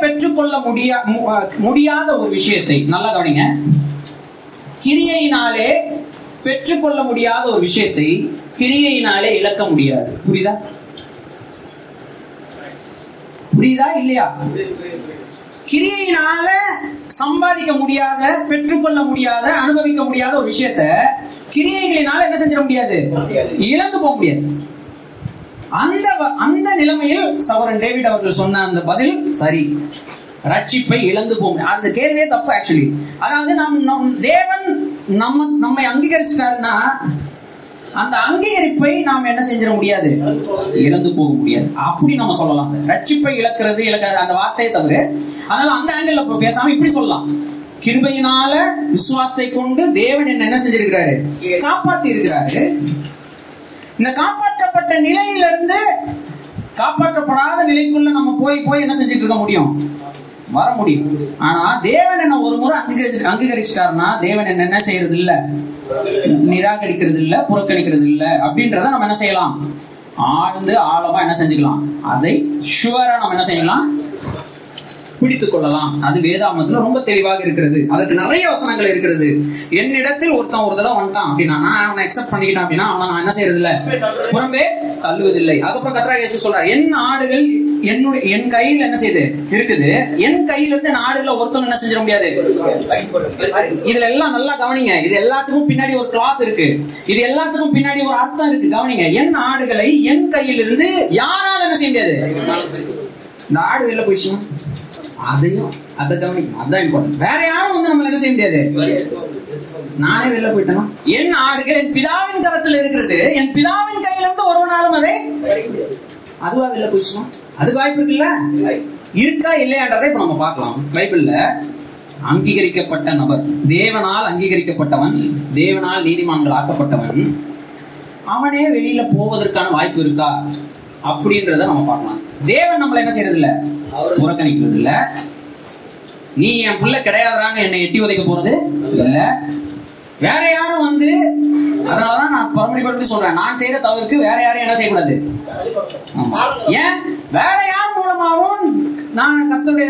பெற்றுக்கொள்ள முடியா முடியாத ஒரு விஷயத்தை நல்லா கவனிங்க. கிரியையினாலே பெற்றுக்கொள்ள முடியாத ஒரு விஷயத்தை கிரியையினாலே இழக்க முடியாது. புரியுதா? புரியுதா இல்லையா? கிரியையினால சம்பாதிக்க முடியாத பெற்றுக்கொள்ள முடியாத அனுபவிக்க முடியாத ஒரு விஷயத்த கிரியைகளினால என்ன செஞ்சிட முடியாது? இழந்து போக முடியாது. அந்த வ- அந்த நிலைமையில் சவரன் டேவிட் அவர்கள் சொன்ன அந்த பதில் சரி. ரட்சிப்பை இழந்து போகும் அந்த கேள்வியே தப்பு ஆக்சுவலி அதாவது நம் நம் தேவன் நம்ம நம்மை அங்கீகரிச்சிட்டாருன்னா அந்த அங்கீகரிப்பை நாம் என்ன செஞ்சிட முடியாது? இழந்து போக முடியாது. அப்படி நம்ம சொல்லலாம். ரட்சிப்பை இழக்கிறது இழக்கிறது அந்த வார்த்தையை தவிர அதனால அந்த ஆங்கிள் பேசாம இப்படி சொல்லலாம். கிருபையினால விசுவாசத்தை கொண்டு தேவன் என்ன என்ன செஞ்சிருக்கிறாரு? காப்பாத்தி இருக்கிறாரு இந்த காப்பாற்றப்பட்ட நிலையிலிருந்து காப்பாற்றப்படாத நிலைக்குள்ள நம்ம போய் போய் என்ன செஞ்சுட்டு இருக்க முடியும்? வர முடியும். ஆனா தேவன் என்ன ஒரு முறை அங்கீகரி அங்கீகரிச்சிட்டாருன்னா தேவன் என்ன என்ன செய்யறது இல்ல நிராகரிக்கிறது இல்ல புறக்கணிக்கிறது இல்ல அப்படின்றத நம்ம என்ன செய்யலாம்? ஆழ்ந்து ஆழமா என்ன செஞ்சுக்கலாம்? அதை ஷுவரா நம்ம என்ன செய்யலாம்? பிடித்துக் கொள்ளலாம். அது வேதாமத்துல ரொம்ப தெளிவாக இருக்கிறது. அதற்கு நிறைய வசனங்கள் இருக்கிறது. என்னிடத்தில் ஒருத்தன் ஒரு தடவை வந்துட்டான் அப்படின்னா நான் அவனை அக்செப்ட் பண்ணிக்கிட்டேன் அப்படின்னா அவனை நான் என்ன செய்யறது இல்ல புறம்பே தள்ளுவதில்லை. அதுக்கப்புறம் கத்ரா இயேசு சொல்றார் என் ஆடுகள் என்னுடைய என் கையில் என்ன செய்யுது இருக்குது. என் கையில இருந்து என் ஆடுகளை ஒருத்தன் என்ன செஞ்சிட முடியாது? இதுல எல்லாம் நல்லா கவனிங்க. இது எல்லாத்துக்கும் பின்னாடி ஒரு கிளாஸ் இருக்கு. இது எல்லாத்துக்கும் பின்னாடி ஒரு அர்த்தம் இருக்கு. கவனிங்க. என் ஆடுகளை என் கையிலிருந்து யாரால என்ன செய்ய முடியாது? இந்த ஆடு வெளில போயிடுச்சுன்னா? அதையும் அதை கவனிக்கணும். அதான் இம்பார்ட்டன்ட் வேற யாரும் வந்து நம்மள என்ன செய்ய முடியாது. நானே வெளில போயிட்டேனா? என் ஆடுகள் என் பிதாவின் கரத்தில் இருக்கிறது. என் பிதாவின் கையில இருந்து ஒருவனாலும் அதை அதுவா வெளில போயிடுச்சுன்னா அது வாய்ப்பு இருக்குல்ல? இருக்கா இல்லையான்றதை இப்ப நம்ம பார்க்கலாம். பைபிள்ல அங்கீகரிக்கப்பட்ட நபர். தேவனால் அங்கீகரிக்கப்பட்டவன் தேவனால் நீதிமான்கள் ஆக்கப்பட்டவன் அவனே வெளியில போவதற்கான வாய்ப்பு இருக்கா? அப்படின்றத நம்ம பார்க்கலாம். தேவன் நம்மள என்ன செய்யறது இல்லை புறக்கணிக்கிறது இல்ல நீ என் புள்ள கிடையாதுறான்னு என்னை எட்டி உதைக்க போறது? இல்ல. வேற யாரும் வந்து அதனாலதான் நான் பரமடி பரமடி சொல்றேன். நான் செய்யற தவறுக்கு வேற யாரும் என்ன செய்யக்கூடாது? ஏன்? வேற யார் மூலமாவும் நான் கத்தருடைய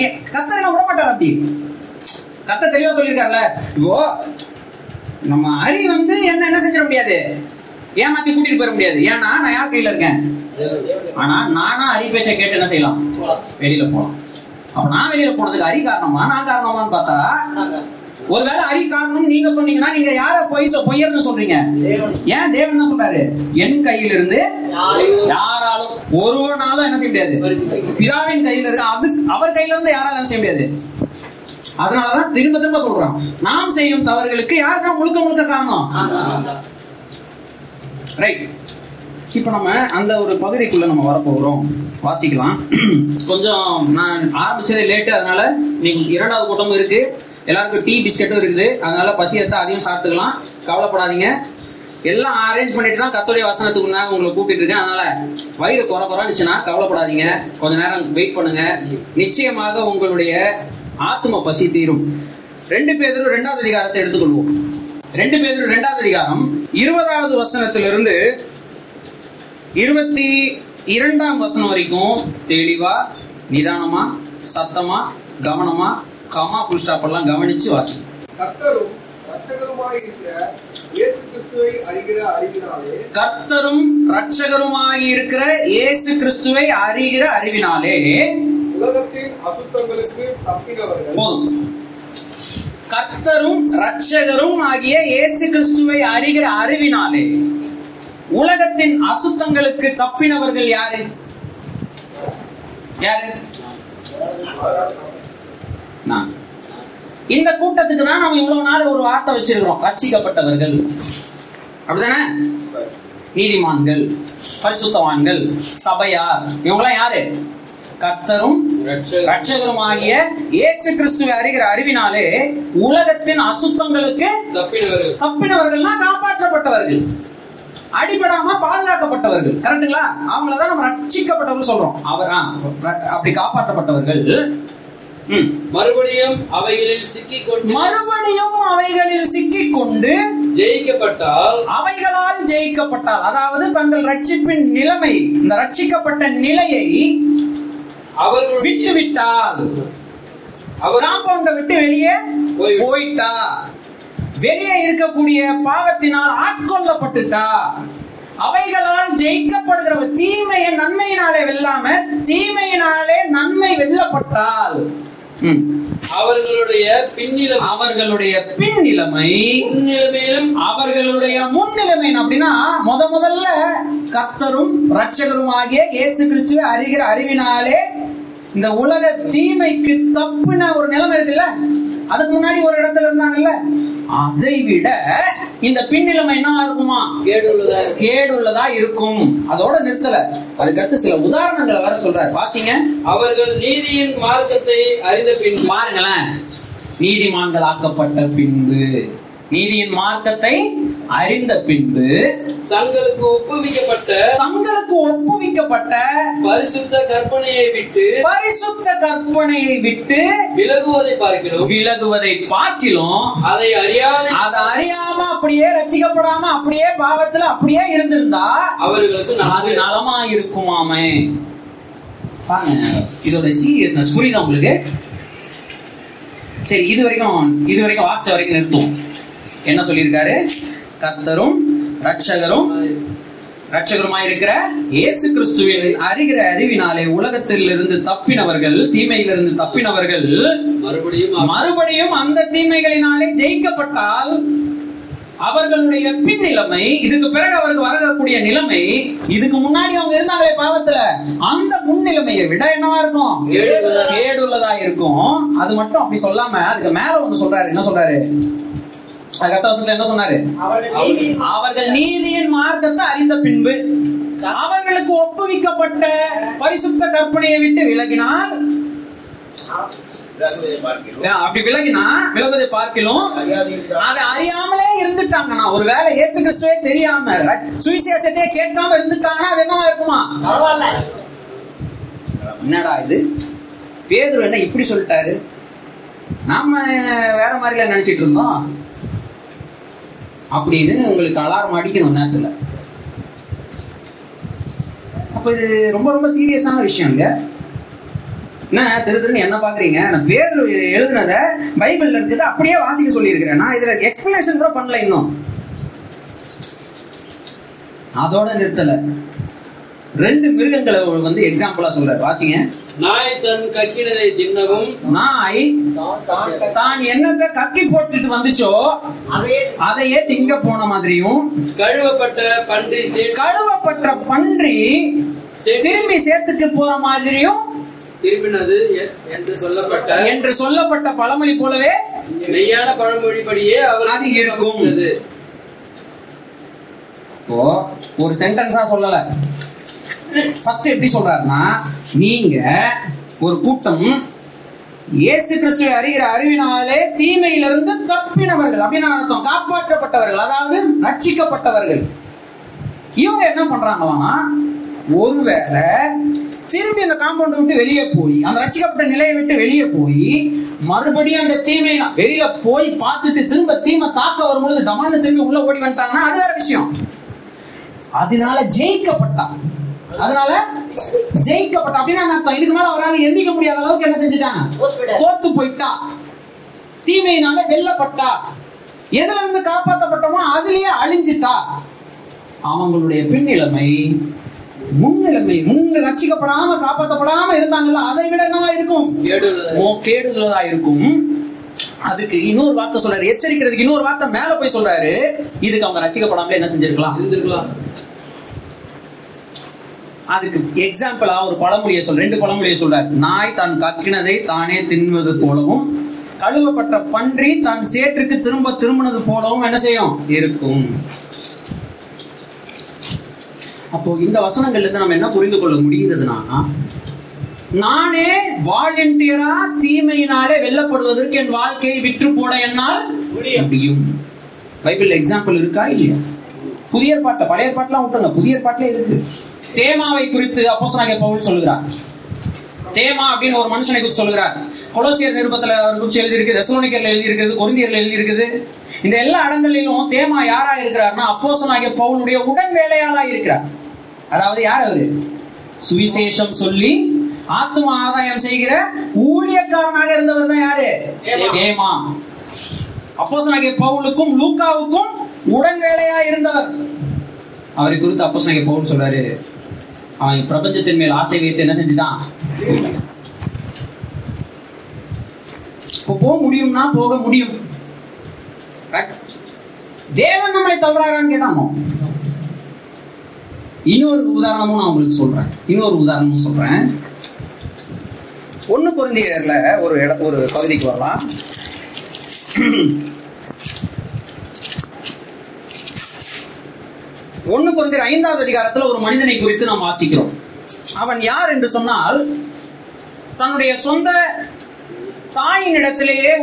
ஏ- கத்தர் என்ன விட மாட்டார் அப்படி? கத்த தெளிவா சொல்லியிருக்காருல்ல இப்போ நம்ம அரி வந்து என்ன என்ன செஞ்சிட முடியாது? ஏமாத்தி கூட்டிட்டு போயிட முடியாது. ஏன்னா நான் யார் கையில இருக்கேன்? ஆனா நானா அரி பேச்சை கேட்டு என்ன செய்யலாம்? வெளியில போலாம். அப்ப நான் வெளியில போனதுக்கு அரி காரணமா நான் காரணமான்னு பார்த்தா ஒருவேளை அரி காரணம் நீங்க சொன்னீங்கன்னா நீங்க யார பொய் பொய்யர்னு சொல்றீங்க? ஏன் தேவன் என்ன சொல்றாரு? என் கையில இருந்து யாராலும் ஒருவனாலும் என்ன செய்ய முடியாது. பிதாவின் கையில இருக்கு அது அவர் கையில இருந்து யாராலும் என்ன செய்ய முடியாது? அதனாலதான் திரும்ப திரும்ப சொல்றோம் நாம் செய்யும் தவறுகளுக்கு யார் தான் முழுக்க முழுக்க காரணம்? ரைட் இப்ப நம்ம அந்த ஒரு பகுதிக்குள்ள நம்ம வரப்போகிறோம் வாசிக்கலாம். கொஞ்சம் நான் ஆரம்பிச்சதே லேட்டு அதனால நீங்கள் இரண்டாவது கூட்டமும் இருக்கு. எல்லாருக்கும் டீ பிஸ்கெட்டும் இருக்குது. அதனால பசி எடுத்தா அதையும் சாப்பிட்டுக்கலாம். கவலைப்படாதீங்க. எல்லாம் அரேஞ்ச் பண்ணிட்டு தான் கத்தோடைய வசனத்துக்கு முன்னாடி உங்களை கூப்பிட்டு இருக்கேன். அதனால வயிறு குறை குறைச்சுன்னா கவலைப்படாதீங்க. கொஞ்ச நேரம் வெயிட் பண்ணுங்க. நிச்சயமாக உங்களுடைய ஆத்ம பசி தீரும். ரெண்டு பேரும் ரெண்டாவது அதிகாரத்தை எடுத்துக்கொள்வோம். ரெண்டு பேரும் ரெண்டாவது அதிகாரம் இருபதாவது வசனத்திலிருந்து இருபத்தி இரண்டாம் வசனம் வரைக்கும் தெளிவா நிதானமா சத்தமா கவனமா கமா புல் ஸ்டாப் எல்லாம் கவனிச்சு வாசி கர்த்தரும் கர்த்தரும் ரட்சகருமாகி இருக்கிற இயேசு கிறிஸ்துவை அறிகிற அறிவினாலே உலகத்தின் அசுத்தங்களுக்கு தப்பினவர்கள். போதும். கர்த்தரும் ரட்சகரும் ஆகிய இயேசு கிறிஸ்துவை அறிகிற அறிவினாலே உலகத்தின் அசுத்தங்களுக்கு தப்பினவர்கள் யாரு? யாரு? நான். இந்த கூட்டத்துக்கு தான் நம்ம இவ்வளவு நாள் ஒரு வார்த்தை வச்சிருக்கிறோம். ரட்சிக்கப்பட்டவர்கள். அப்படிதானே நீதிமான்கள் பரிசுத்தவான்கள் சபையார். இவங்கெல்லாம் யாரு? கர்த்தரும் ரட்சகருமாகிய இயேசு கிறிஸ்துவை அறிகிற அறிவினாலே உலகத்தின் அசுத்தங்களுக்கு தப்பினவர்கள். தப்பினவர்கள்னா காப்பாற்றப்பட்டவர்கள். அடிபடாம பாதுகாக்கப்பட்டவர்கள். கரெக்டுங்களா அவங்கள தான் நம்ம ரட்சிக்கப்பட்டவர்கள் சொல்றோம். அவர் அப்படி காப்பாற்றப்பட்டவர்கள். ம். மறுபடியும் அவைகளில் கொண்டு மறுபடியும் அவைகளில் சிக்கிக் கொண்டு ஜெயிக்கப்பட்டால் அவைகளால் ஜெயிக்கப்பட்டால் அதாவது தங்கள் ரட்சிப்பின் நிலைமை இந்த ரட்சிக்கப்பட்ட நிலையை அவர்களுடைய விட்டு விட்டால் அவர் காம்பவுண்டை விட்டு வெளியே போய்- போயிட்டா வெளியே இருக்கக்கூடிய பாவத்தினால் ஆட்கொள்ளப்பட்டுட்டா அவைகளால் ஜெயிக்கப்படுகிற தீமையை நன்மையினாலே வெல்லாம தீமையினாலே நன்மை வெல்லப்பட்டால் ம். அவர்களுடைய பின்னிலம் அவர்களுடைய பின்னிலைமை முன்னிலைமையிலும் அவர்களுடைய முன்னிலைமை அப்படின்னா முத முதல்ல கர்த்தரும் ரட்சகரும் ஆகிய இயேசு கிறிஸ்துவை அறிகிற அறிவினாலே இந்த உலக தீமைக்கு தப்புன ஒரு நிலைமை இருக்குல்ல? அதுக்கு முன்னாடி ஒரு இடத்துல இருந்தாங்கல்ல? அதை விட இந்த பின்னிலைமை என்ன இருக்குமா கேடுள்ளதா. கேடுள்ளதா இருக்கும். அதோட நிறுத்தல. அதுக்கடுத்து சில உதாரணங்களை வேற சொல்றாரு. வாசிங்க. அவர்கள் நீதியின் மார்க்கத்தை அறிந்த பின் பாருங்களேன். நீதிமான்கள் ஆக்கப்பட்ட பின்பு. நீதியின் மார்க்கத்தை அறிந்த பின்பு தங்களுக்கு ஒப்புவிக்கப்பட்ட தங்களுக்கு ஒப்புவிக்கப்பட்ட பரிசுத்த கற்பனையை விட்டு பரிசுத்த கற்பனையை விட்டு விலகுவதை பார்க்கிறோம். விலகுவதை பார்க்கிலும் அதை அறியாத அதை அறியாம அப்படியே ரசிக்கப்படாம அப்படியே பாவத்துல அப்படியே இருந்திருந்தா அவர்களுக்கு அது. நலமா இருக்குமாமே? இதோட சீரியஸ்னஸ் புரியுதா உங்களுக்கு? சரி இது வரைக்கும் இது வரைக்கும் வாசிச்ச வரைக்கும் நிறுத்துவோம். என்ன சொல்லியிருக்காரு? கர்த்தரும் ரட்சகரும் ரட்சகருமாயிருக்கிற இயேசு கிறிஸ்துவின் அறிகிற அறிவினாலே உலகத்திலிருந்து தப்பினவர்கள் தீமையிலிருந்து தப்பினவர்கள் மறுபடியும் மறுபடியும் அந்த தீமைகளினாலே ஜெயிக்கப்பட்டால் அவர்களுடைய பின் நிலைமை இதுக்கு பிறகு அவருக்கு வரக்கூடிய நிலைமை இதுக்கு முன்னாடி அவங்க இருந்தாங்களே பாவத்துல அந்த முன் நிலைமையை விட என்னவா இருக்கும். கேடுள்ளதா இருக்கும். அது மட்டும் அப்படி சொல்லாம அதுக்கு மேல ஒண்ணு சொல்றாரு. என்ன சொல்றாரு? அது கத்தாசத்துல என்ன சொன்னாரு? அவர்கள் நீதியின் மார்க்கத்தை அறிந்த பின்பு அவர்களுக்கு ஒப்புவிக்கப்பட்ட பரிசுத்த கற்பனையை விட்டு விலகினால் அப்படி விலகினா விலகுவதை பார்க்கிலும் அதை அறியாமலே இருந்துட்டாங்கன்னா ஒருவேளை இயேசு கிறிஸ்துவே தெரியாம சுவிசேஷத்தையே கேட்காம இருந்துட்டாங்கன்னா அது என்னவா இருக்குமா? என்னடா இது? பேதுரு என்ன இப்படி சொல்லிட்டாரு? நாம வேற மாதிரில நினைச்சிட்டு இருந்தோம். அப்படின்னு உங்களுக்கு அலாரம் அடிக்கணும் நேரத்துல. அப்போ இது ரொம்ப ரொம்ப சீரியஸான விஷயம் என்ன திரு திருன்னு என்ன பாக்குறீங்க? நான் பேர் எழுதுனத பைபிள்ல இருக்கிறத அப்படியே வாசிக்க சொல்லியிருக்கிறேன். நான் இதுல எக்ஸ்பிளனேஷன் கூட பண்ணல இன்னும். அதோட நிறுத்தல. ரெண்டு மிருகங்களை வந்து எக்ஸாம்பிளா சொல்றாரு. வாசிங்க. நாய் தன் கக்கினதை தின்னவும் நாய் தான் என்னத்தை கக்கி போட்டுட்டு வந்துச்சோ அதையே திங்க போன மாதிரியும் கழுவப்பட்ட பன்றி கழுவப்பட்ட பன்றி திரும்பி சேத்துக்கு போற மாதிரியும் திரும்பினது என்று சொல்லப்பட்ட என்று சொல்லப்பட்ட பழமொழி போலவே மெய்யான பழமொழிப்படியே அவர் அது இருக்கும். இப்போ ஒரு சென்டென்ஸா சொல்லல. ஃபர்ஸ்ட் எப்படி சொல்றாருன்னா நீங்க ஒரு கூட்டம் இயேசு கிறிஸ்துவை அறிகிற அறிவினாலே தீமையிலிருந்து தப்பினவர்கள் அப்படின்னு அர்த்தம் காப்பாற்றப்பட்டவர்கள் அதாவது ரட்சிக்கப்பட்டவர்கள். இவங்க என்ன பண்றாங்களாம் ஒருவேளை திரும்பி அந்த காம்பவுண்ட் விட்டு வெளியே போய் அந்த ரட்சிக்கப்பட்ட நிலையை விட்டு வெளியே போய் மறுபடியும் அந்த தீமை வெளியில போய் பார்த்துட்டு திரும்ப தீமை தாக்க வரும்பொழுது டமான்னு திரும்பி உள்ள ஓடி வந்துட்டாங்கன்னா அது வேற விஷயம். அதனால ஜெயிக்கப்பட்டான் அதனால ஜெயிக்கப்பட்டான் அப்படின்னா அர்த்தம் இதுக்கு மேல அவரால் எந்திக்க முடியாத அளவுக்கு என்ன செஞ்சுட்டாங்க? தோத்து போயிட்டா. தீமையினால வெல்லப்பட்டா. எதுல இருந்து காப்பாற்றப்பட்டோமோ அதுலயே அழிஞ்சிட்டா. அவங்களுடைய பின்னிலைமை முன்னிலைமை முன் ரட்சிக்கப்படாம காப்பாற்றப்படாம இருந்தாங்கல்ல அதை விட என்னவா இருக்கும்? கேடுதலா இருக்கும். அதுக்கு இன்னொரு வார்த்தை சொல்றாரு. எச்சரிக்கிறதுக்கு இன்னொரு வார்த்தை மேல போய் சொல்றாரு. இதுக்கு அவங்க ரட்சிக்கப்படாமலே என்ன செஞ்சிருக்கலாம்? இருந்திருக்கலாம் அதுக்கு எக்ஸாம்பிளா ஒரு பழமொழியை சொல் ரெண்டு பழமொழியை சொல்றாரு. நாய் தான் கக்கினதை தானே தின்வது போலவும் கழுவப்பட்ட பன்றி தான் சேற்றுக்கு திரும்ப திரும்பினது போலவும் என்ன செய்யும்? இருக்கும். அப்போ இந்த வசனங்கள்ல இருந்து நம்ம என்ன புரிந்து கொள்ள முடிகிறதுனா நானே வாலண்டியரா தீமையினாலே வெல்லப்படுவதற்கு என் வாழ்க்கையை விற்று போட என்னால் முடியும். பைபிள் எக்ஸாம்பிள் இருக்கா இல்லையா? புதிய பாட்டை பழைய பாட்டெல்லாம் விட்டுருங்க. புதிய பாட்டிலே இருக்கு. தேமாவை குறித்து அப்போஸ்தலனாகிய பவுல் சொல்லுகிறார். தேமா அப்படின்னு ஒரு மனுஷனை குறித்து சொல்லுகிறார். கொலோசியர் நிருபத்துல அவர் குறித்து எழுதி இருக்குது தெசலோனிக்கர்ல எழுதி இருக்குது கொரிந்தியர்ல எழுதி இருக்குது இந்த எல்லா இடங்களிலும் தேமா யாரா இருக்கிறார்னா அப்போஸ்தலனாகிய பவுலுடைய உடன் வேலையாளா இருக்கிறார். அதாவது யார் அவரு? சுவிசேஷம் சொல்லி ஆத்ம ஆதாயம் செய்கிற ஊழியக்காரனாக இருந்தவர் தான் யாரு? ஏமா அப்போஸ்தலனாகிய பவுலுக்கும் லூக்காவுக்கும் உடன் வேலையா இருந்தவர். அவரை குறித்து அப்போஸ்தலனாகிய பவுல் சொல்றாரு. அவன் பிரபஞ்சத்தின் மேல் ஆசை வைத்து என்ன செஞ்சுட்டான்? இப்போ போக முடியும்னா போக முடியும். தேவன் நம்மளை தவறாரான்னு கேட்டானோ? இன்னொரு உதாரணமும் நான் உங்களுக்கு சொல்றேன். இன்னொரு உதாரணமும் சொல்றேன். ஒன்னு குழந்தையர்ல ஒரு இட ஒரு பகுதிக்கு வரலாம். ஒண்ணு குறைந்த ஐந்தாவது அதிகாரத்துல ஒரு மனிதனை குறித்து நாம் வாசிக்கிறோம். அவன் யார் என்று சொன்னால் தன்னுடைய சொந்த தாயின் இடத்திலேயே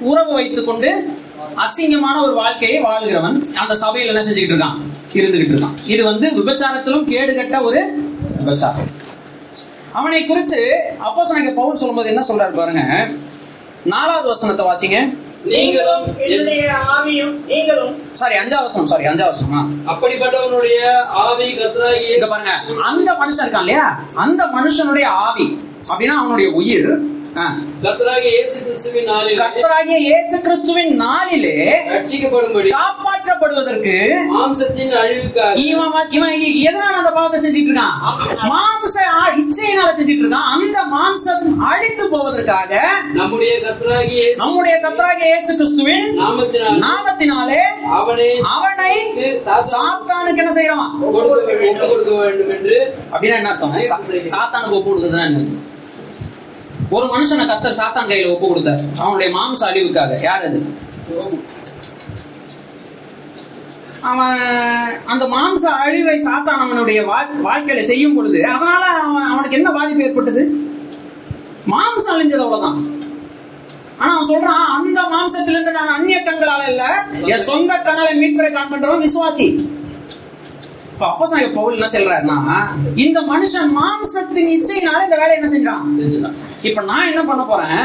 உறவு வைத்துக் கொண்டு அசிங்கமான ஒரு வாழ்க்கையை வாழ்கிறவன். அந்த சபையில் என்ன செஞ்சுக்கிட்டு இருக்கான்? இருந்துகிட்டு இருக்கான். இது வந்து விபச்சாரத்திலும் கேடுகட்ட ஒரு விபச்சாரம். அவனை குறித்து அப்போ பவுல் சொல்லும்போது என்ன சொல்றாரு பாருங்க? நாலாவது வசனத்தை வாசிங்க. நீங்களும் என்- என்னுடைய ஆவியும் நீங்களும் சாரி அஞ்சாவது வசனம் சாரி அஞ்சாவது வசனமா அப்படிப்பட்டவனுடைய ஆவி இங்க பாருங்க அந்த மனுஷன் இருக்கான் இல்லையா அந்த மனுஷனுடைய ஆவி அப்படின்னா அவனுடைய உயிர். கர்த்தராகிய இயேசு கிறிஸ்துவின் நாளில் கர்த்தராகிய இயேசு கிறிஸ்துவின் நாளிலே ரட்சிக்கப்படும்படி காப்பாற்றப்படுவதற்கு மாம்சத்தின் அழிவுக்காக இவன் வ- இவன் இ- எதனால அந்த பாவத்தை செஞ்சுட்டு இருக்கான் மாம்ச ஆ- இச்சையினால செஞ்சுட்டு இருக்கான் அந்த மாம்சம் அழிந்து போவதற்காக நம்முடைய கர்த்தராகிய நம்முடைய கர்த்தராகிய இயேசு கிறிஸ்துவின் நாமத்தினால் நாமத்தினாலே அவனை அவனை சாத்தானுக்கு என்ன செய்யறான்? ஒப்புக் கொடுக்க வேண்டும் என்று அப்படின்னா என்ன அர்த்தம்? சாத்தானுக்கு ஒப்பு கொடுக்குறதுன்னா என்ன ஒரு மனுஷனை கத்தர் சாத்தான் கையில ஒப்பு கொடுத்தார். அவனுடைய மாம்ச அழிவுக்காக. யார் அது? அவன் அந்த மாம்ச அழிவை சாத்தான் அவனுடைய வாழ்க்கையில செய்யும் பொழுது அதனால அவன் அவனுக்கு என்ன பாதிப்பு ஏற்பட்டது? மாம்சம் அழிஞ்சது அவ்வளவுதான். ஆனா அவன் சொல்றான் அந்த மாம்சத்திலிருந்து நான் அந்நிய கண்களால இல்ல என் சொந்த கண்ணால மீட்பரை காண்பன்றவன் விசுவாசி. இப்ப அப்போ பவுல் என்ன சொல்றாருன்னா இந்த மனுஷன் மாம்சத்தின் இச்சையினால இந்த வேலையை என்ன செஞ்சான்? செஞ்சுதான் இப்ப நான் என்ன பண்ண போறேன்?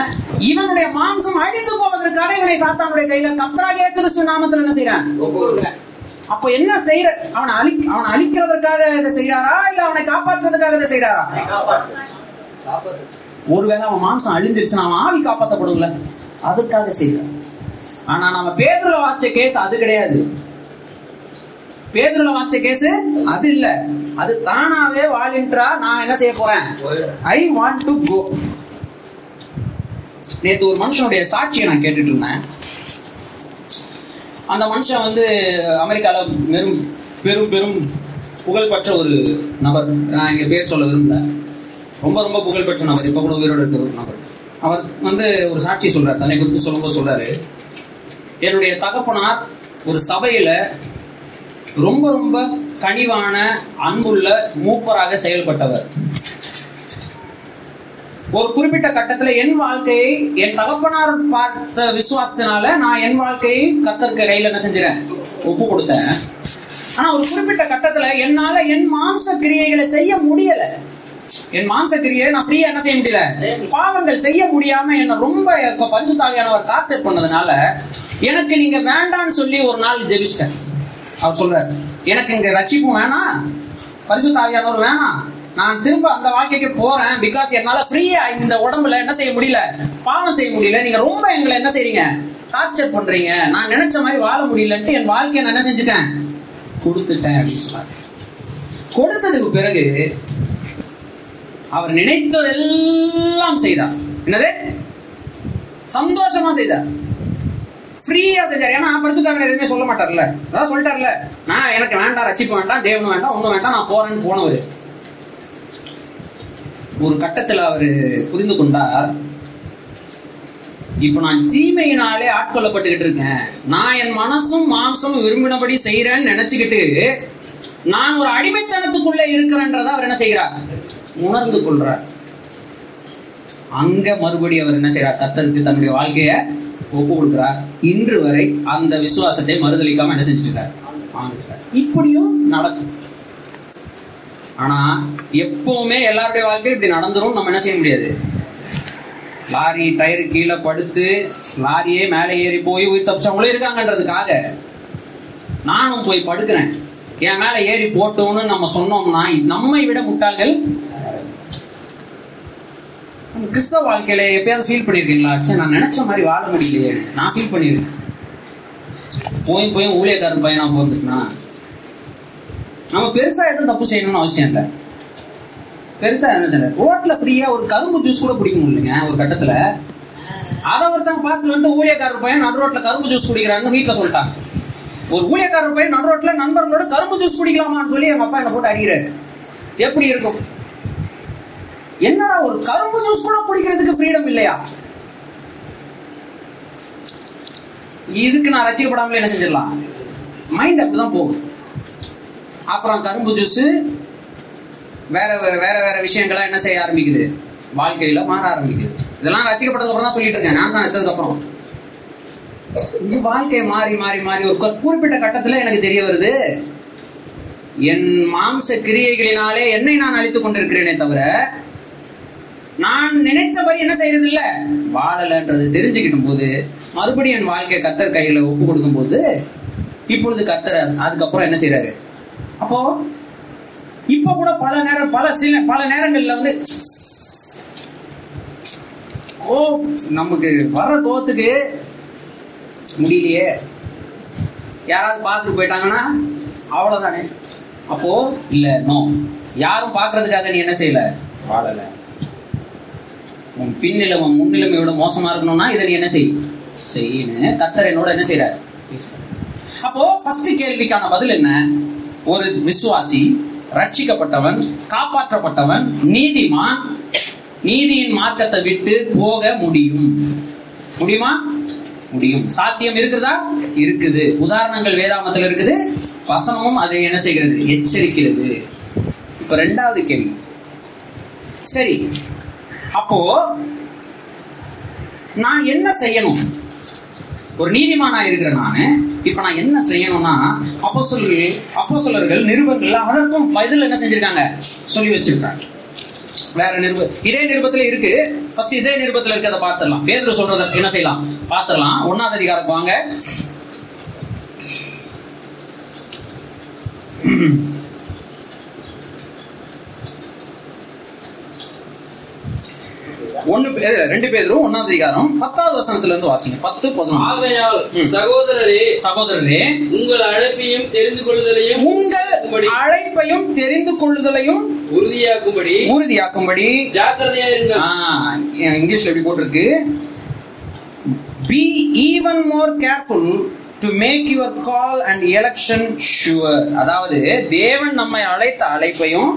இவனுடைய மாம்சம் அழிந்து போவதற்காக இவனை சாத்தானுடைய கையில கத்தராக இயேசு கிறிஸ்து நாமத்துல என்ன செய்யறேன். அப்ப என்ன செய்யற அவனை அழி அவனை அழிக்கிறதற்காக இதை செய்யறாரா இல்ல அவனை காப்பாற்றுறதுக்காக இதை செய்யறாரா ஒருவேளை அவன் மாம்சம் அழிஞ்சிருச்சுன்னா அவன் ஆவி காப்பாற்றப்படும்ல அதுக்காக செய்யறான் ஆனா நம்ம பேதுருல வாசிச்ச கேஸ் அது கிடையாது. பேதுருல வாசிச்ச கேஸ் அது இல்ல. அது தானாவே வாலின்றா நான் என்ன செய்ய போறேன்? ஐ வாண்ட் டு கோ நேற்று ஒரு மனுஷனுடைய சாட்சியை நான் கேட்டுட்டு இருந்தேன். அந்த மனுஷன் வந்து அமெரிக்காவில் பெரும் பெரும் பெரும் புகழ்பெற்ற ஒரு நபர். நான் இங்கே பேர் சொல்ல விரும்பல. ரொம்ப ரொம்ப புகழ்பெற்ற நபர். இப்போ கூட உயிரோடு இருக்கிற ஒரு நபர். அவர் வந்து ஒரு சாட்சி சொல்கிறார் தன்னை குறித்து சொல்லும்போது சொல்றாரு என்னுடைய தகப்பனார் ஒரு சபையில ரொம்ப ரொம்ப கனிவான அன்புள்ள மூப்பராக செயல்பட்டவர். ஒரு குறிப்பிட்ட கட்டத்துல என் வாழ்க்கையை என் தகப்பனார் பார்த்த விசுவாசத்தினால நான் என் வாழ்க்கையை கத்தருக்கு கையில என்ன செஞ்சிறேன்? ஒப்பு கொடுத்தேன். ஆனா ஒரு குறிப்பிட்ட கட்டத்துல என்னால என் மாம்ச கிரியைகளை செய்ய முடியல. என் மாம்ச கிரியை நான் ஃப்ரீயா என்ன செய்ய முடியல? பாவங்கள் செய்ய முடியாம என்ன ரொம்ப பரிசுத்தாவியானவர் டார்ச்சர் பண்ணதுனால எனக்கு நீங்க வேண்டான்னு சொல்லி ஒரு நாள் ஜெபிச்சிட்டேன். அவர் சொல்றாரு எனக்கு இங்க ரட்சிப்பும் வேணாம் பரிசுத்தாவியானவர் வேணாம் நான் திரும்ப அந்த வாழ்க்கைக்கு போறேன் பிகாஸ் என்னால ஃப்ரீயா இந்த உடம்புல என்ன செய்ய முடியல? பாவம் செய்ய முடியல. நீங்க ரொம்ப எங்களை என்ன செய்றீங்க? டார்ச்சர் பண்றீங்க. நான் நினைச்ச மாதிரி வாழ முடியலன்ட்டு என் வாழ்க்கையை நான் என்ன செஞ்சுட்டேன்? கொடுத்துட்டேன் அப்படின்னு சொன்னார் கொடுத்ததுக்கு பிறகு அவர் நினைத்ததெல்லாம் செய்தார். என்னது? சந்தோஷமா செய்தார். ஃப்ரீயா செஞ்சார். ஏன்னா பரிசுத்தாவினர் எதுவுமே சொல்ல மாட்டார்ல. அதான் சொல்லிட்டார்ல. நான் எனக்கு வேண்டாம் ரச்சிப்பு வேண்டாம் தேவனு வேண்டாம் ஒன்றும் வேண்டாம் நான் போறேன்னு போனவர். ஒரு கட்டத்துல அவரு புரிந்து கொண்டார் இப்போ நான் தீமையினாலே ஆட்கொள்ளப்பட்டுக்கிட்டு இருக்கேன். நான் என் மனசும் மாம்சமும் விரும்பினபடி செய்யறேன்னு நினைச்சுக்கிட்டு நான் ஒரு அடிமைத்தனத்துக்குள்ள இருக்கிறேன்றத அவர் என்ன செய்கிறார்? உணர்ந்து கொள்றார். அங்க மறுபடி அவர் என்ன செய்யறார் கத்தருக்கு தன்னுடைய வாழ்க்கைய ஒப்பு கொடுக்கிறார். இன்று வரை அந்த விசுவாசத்தை மறுதளிக்காம என்ன செஞ்சுட்டு இருக்கார். இப்படியும் நடக்கும். ஆனா எப்பவுமே எல்லாருடைய வாழ்க்கையில இப்படி நடந்துரும் நம்ம என்ன செய்ய முடியாது? லாரி டயர் கீழே படுத்து லாரியே மேலே ஏறி போய் உயிர் தப்பிச்சவங்களும் இருக்காங்கன்றதுக்காக நானும் போய் படுக்கிறேன். என் மேல ஏறி போட்டோம்னு நம்ம சொன்னோம்னா நம்மை விட முட்டாள்கள்? கிறிஸ்தவ வாழ்க்கையில எப்பயாவது ஃபீல் பண்ணிருக்கீங்களா? சரி நான் நினைச்ச மாதிரி வாழ முடியலையே. நான் ஃபீல் பண்ணிருக்கேன். போய் போய் ஊழியக்காரன் பையனா போந்துட்டுனா நம்ம பெருசா எதுவும் தப்பு செய்யணும்னு அவசியம் இல்லை. பெருசா என்ன ரோட்ல ஃப்ரீயா ஒரு கரும்பு ஜூஸ் கூட குடிக்க முடியலங்க ஒரு கட்டத்துல. அதை ஒருத்தன் பார்த்து வந்து ஊழியக்காரர் பையன் நடு ரோட்ல கரும்பு ஜூஸ் குடிக்கிறான்னு வீட்டுல சொல்லிட்டாங்க ஒரு ஊழியக்காரர் பையன் நடு ரோட்ல நண்பர்களோட கரும்பு ஜூஸ் குடிக்கலாமான்னு சொல்லி எங்க அப்பா என்ன போட்டு அடிக்கிறாரு. எப்படி இருக்கும்? என்னடா ஒரு கரும்பு ஜூஸ் கூட குடிக்கிறதுக்கு ஃப்ரீடம் இல்லையா? இதுக்கு நான் ரசிக்கப்படாமலே என்ன செஞ்சிடலாம்? மைண்ட் அப்படிதான் போகும் அப்புறம் கரும்பு ஜூஸ் வேற வேற வேற விஷயங்கள்லாம் என்ன செய்ய ஆரம்பிக்குது? வாழ்க்கையில மாற ஆரம்பிக்குது. இதெல்லாம் ரசிக்கப்பட்டது அப்புறம் தான் சொல்லிட்டு இருக்கேன். நான் எடுத்ததுக்கு அப்புறம். வாழ்க்கையை வாழ்க்கை மாறி மாறி மாறி ஒரு குறிப்பிட்ட கட்டத்துல எனக்கு தெரிய வருது. என் மாம்ச கிரியைகளினாலே என்னை நான் அழித்துக் கொண்டிருக்கிறேனே தவிர நான் நினைத்தபடி என்ன செய்யறது இல்ல வாழலன்றது தெரிஞ்சுக்கிட்டும் போது மறுபடியும் என் வாழ்க்கை கத்தர் கையில ஒப்பு கொடுக்கும் போது இப்பொழுது கத்தர் அதுக்கப்புறம் என்ன செய்யறாரு அப்போ இப்ப கூட பல நேரம் பல சில பல நேரங்கள்ல வந்து கோ நமக்கு வர்ற கோத்துக்கு முடியலையே. யாராவது பார்த்துட்டு போயிட்டாங்கன்னா அவ்வளவுதானே. அப்போ இல்ல நோ யாரும் பார்க்கறதுக்காக நீ என்ன செய்யல? வாழல. உன் பின்னிலை உன் முன்னிலைமை விட மோசமா இருக்கணும்னா இதை நீ என்ன செய்? செய்யு கத்தர் என்னோட என்ன செய்யறாரு அப்போ ஃபர்ஸ்ட் கேள்விக்கான பதில் என்ன? ஒரு விசுவாசி ரட்சிக்கப்பட்டவன் காப்பாற்றப்பட்டவன் நீதிமான் நீதியின் மார்க்கத்தை விட்டு போக முடியும். முடியுமா? முடியும். சாத்தியம் இருக்குதா இருக்குது. உதாரணங்கள் வேதாமத்தில் இருக்குது. வசனமும் அதை என்ன செய்கிறது? எச்சரிக்கிறது. இப்ப ரெண்டாவது கேள்வி. சரி. அப்போ நான் என்ன செய்யணும்? ஒரு நீதிமானா இருக்கிற நானு இப்ப நான் என்ன செய்யணும்னா அப்போ சொல்லி அப்போ சொல்லர்கள் நிருபங்கள் அதற்கும் பதில் என்ன செஞ்சிருக்காங்க? சொல்லி வச்சிருக்காங்க. வேற நிருப இதே நிருபத்துல இருக்கு. ஃபர்ஸ்ட் இதே நிருபத்துல இருக்கிறத பார்த்துடலாம். பேதர் சொல்றத என்ன செய்யலாம்? பார்த்துடலாம். ஒன்னாவது அதிகாரம் வாங்க. ஒன்னு ரெண்டு பேரும் ஒன்னாவது அதிகாரம் பத்தாவது வசனத்துல இருந்து வாசிங்க. பத்து பதினொன்று. சகோதரரே சகோதரரே உங்கள் அழைப்பையும் தெரிந்து கொள்ளுதலையும் உங்கள் அழைப்பையும் தெரிந்து கொள்ளுதலையும் உறுதியாக்கும்படி உறுதியாக்கும்படி ஜாக்கிரதையா இருங்க. இங்கிலீஷ்ல எப்படி போட்டிருக்கு? Be even more careful to make your call and election sure அதாவது தேவன் நம்மை அழைத்த அழைப்பையும்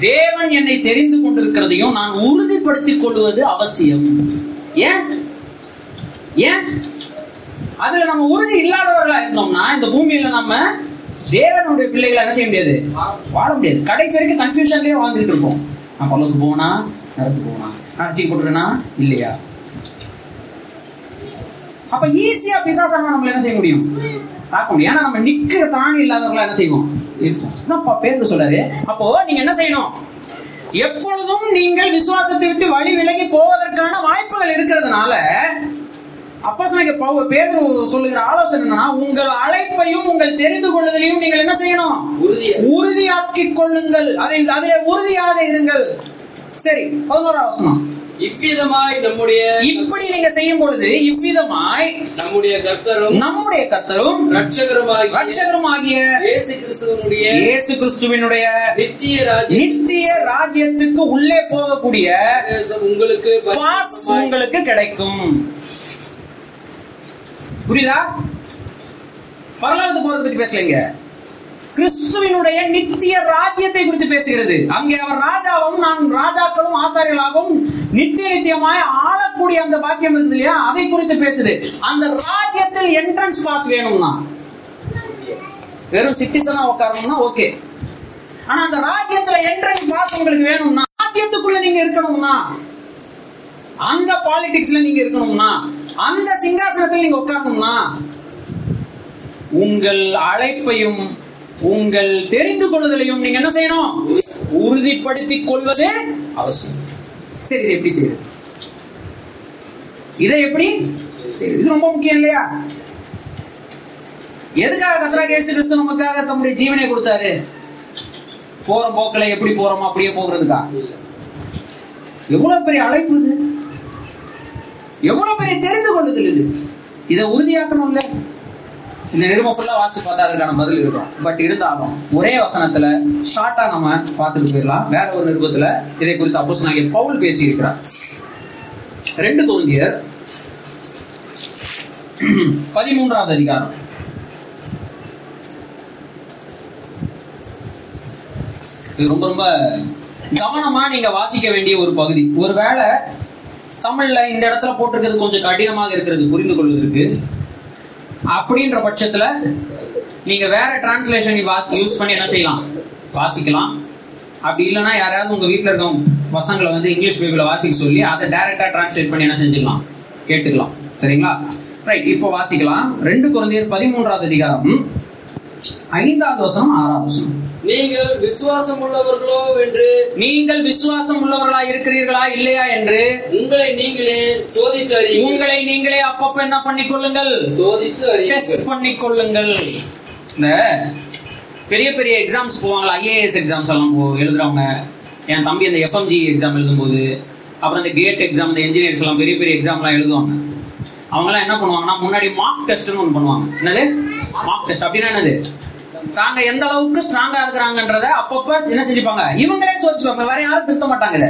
தேவன் என்னை தெரிந்து கொண்டிருக்கிறதையும் நான் உறுதிப்படுத்திக் கொள்வது அவசியம். ஏன்? ஏன்? அதுல நம்ம உறுதி இல்லாதவர்களா இருந்தோம்னா இந்த பூமியில நம்ம தேவனுடைய பிள்ளைகளை என்ன செய்ய முடியாது? வாழ முடியாது. கடைசி வரைக்கும் கன்ஃபியூஷன்லயே வாழ்ந்துட்டு இருப்போம். நான் பல்லத்துக்கு போனா நடத்து போனா நான் ரசிக்க போட்டுருனா இல்லையா? அப்ப ஈஸியா பிசாசான நம்மள என்ன செய்ய முடியும்? பார்க்க முடியும். ஏன்னா நம்ம நிக்கிற தானே இல்லாதவர்களா என்ன செய்வோம்? பேருக்கு சொல்றாரு. அப்போ நீங்க என்ன செய்யணும்? எப்பொழுதும் நீங்கள் விசுவாசத்தை விட்டு வழி விலகி போவதற்கான வாய்ப்புகள் இருக்கிறதுனால அப்போ சொன்ன பேரு சொல்லுகிற ஆலோசனை என்னன்னா உங்கள் அழைப்பையும் உங்கள் தெரிந்து கொள்ளுதலையும் நீங்கள் என்ன செய்யணும்? உறுதியா. உறுதியாக்கிக் கொள்ளுங்கள். அதை அதிலே உறுதியாக இருங்கள். சரி பதினோரா வசனம். இவ்விதமாய் நம்முடைய இப்படி நீங்க செய்யும் பொழுது இவ்விதமாய் நம்முடைய கர்த்தரும் நம்முடைய கர்த்தரும் ரட்சகருமாகிய ரட்சகருமாகிய இயேசு கிறிஸ்துவனுடைய இயேசு கிறிஸ்துவினுடைய நித்திய ராஜ்ய நித்திய ராஜ்யத்துக்கு உள்ளே போகக்கூடிய உங்களுக்கு பாஸ் உங்களுக்கு கிடைக்கும். புரியுதா? பரலோகத்துக்கு போறதை பத்தி பேசலைங்க. கிறிஸ்துவினுடைய நித்திய ராஜ்யத்தை குறித்து பேசுகிறது. அங்கே அவர் ராஜாவும் நான் ராஜாக்களும் ஆசாரியர்களாகவும் நித்திய நித்தியமாய் ஆளக்கூடிய அந்த பாக்கியம் இருந்தது இல்லையா? அதை குறித்து பேசுது. அந்த ராஜ்யத்தில் என்ட்ரன்ஸ் பாஸ் வேணும்னா. வெறும் சிட்டிசனா உட்காரணும்னா ஓகே ஆனா அந்த ராஜ்யத்துல என்ட்ரன்ஸ் பாஸ் உங்களுக்கு வேணும்னா ராஜ்யத்துக்குள்ள நீங்க இருக்கணும்னா அந்த பாலிடிக்ஸ்ல நீங்க இருக்கணும்னா அந்த சிங்காசனத்தில் நீங்க உட்காரணும்னா உங்கள் அழைப்பையும் உங்கள் தெரிந்து கொள்ளுதலையும் நீங்க என்ன செய்யணும்? உறுதிப்படுத்திக் கொள்வது அவசியம். சரி இதை எப்படி செய்யுது இதை எப்படி இது ரொம்ப முக்கியம் இல்லையா? எதுக்காக கத்ராக இயேசு கிறிஸ்து நமக்காக தம்முடைய ஜீவனை கொடுத்தாரு? போற போக்கில் எப்படி போறோமோ அப்படியே போகிறதுக்கா? எவ்வளவு பெரிய அழைப்பு இது. எவ்வளவு பெரிய தெரிந்து கொள்ளுதல் இது. இதை உறுதியாக்கணும் இல்லை இந்த நிருபம் ஃபுல்லா வாசிச்சு பார்த்தா அதுக்கான பதில் இருக்கும். பட் இருந்தாலும் ஒரே வசனத்துல ஷார்ட்டா நம்ம பார்த்துட்டு போயிடலாம். வேற ஒரு நிருபத்துல இதை குறித்து அப்போ சொன்னாங்க பவுல் பேசி இருக்கிறார் ரெண்டு கொரிந்தியர் பதிமூன்றாவது அதிகாரம். இது ரொம்ப ரொம்ப கவனமா நீங்க வாசிக்க வேண்டிய ஒரு பகுதி. ஒருவேளை தமிழ்ல இந்த இடத்துல போட்டிருக்கிறது கொஞ்சம் கடினமாக இருக்கிறது புரிந்து கொள்வதற்கு. அப்படின்ற பட்சத்துல நீங்க வேற டிரான்ஸ்லேஷன் யூஸ் பண்ணி என்ன செய்யலாம்? வாசிக்கலாம். அப்படி இல்லைன்னா யாராவது உங்க வீட்டில் இருக்கவங்க பசங்களை வந்து இங்கிலீஷ் பைபிள வாசிக்க சொல்லி அதை டைரக்டா டிரான்ஸ்லேட் பண்ணி என்ன செஞ்சிடலாம்? கேட்டுக்கலாம். சரிங்களா? ரைட் இப்போ வாசிக்கலாம். ரெண்டு குழந்தையர் பதிமூன்றாவது அதிகாரம். ஐந்தாவது வசனம் ஆறாவது வசனம். நீங்கள் விசுவாசம் உள்ளவர்களோ என்று நீங்கள் விசுவாசம் உள்ளவர்களா இருக்கிறீர்களா இல்லையா என்று? உங்களை நீங்களே சோதித்து அறியுங்கள். உங்களை நீங்களே அப்பப்ப என்ன பண்ணிக்கொள்ளுங்கள்? சோதித்து டெஸ்ட் அறியுங்கள் பண்ணிக்கொள்ளுங்கள். இந்த பெரிய பெரிய எக்ஸாம்ஸ் போவாங்களா? ஐஏஎஸ் எக்ஸாம்ஸ் எல்லாம் போ எழுதுறவங்க. என் தம்பி அந்த எஃப்எம்ஜி எக்ஸாம் எழுதும்போது அப்புறம் இந்த கேட் எக்ஸாம் இந்த இன்ஜினியர்ஸ் எல்லாம் பெரிய பெரிய எக்ஸாம்லாம் எழுதுவாங்க. அவங்கெல்லாம் என்ன பண்ணுவாங்கன்னா முன்னாடி மார்க் டெஸ்ட்னு ஒன்று பண்ணுவாங்க. என்னது? மார்க் டெஸ்ட் அப்படின்னா என்னது? தாங்க எந்த அளவுக்கு ஸ்ட்ராங்கா இருக்கிறாங்கன்றத அப்பப்ப என்ன செஞ்சுப்பாங்க? இவங்களே சோதிச்சுப்பாங்க வேற யாரும் திருத்த மாட்டாங்க இதை.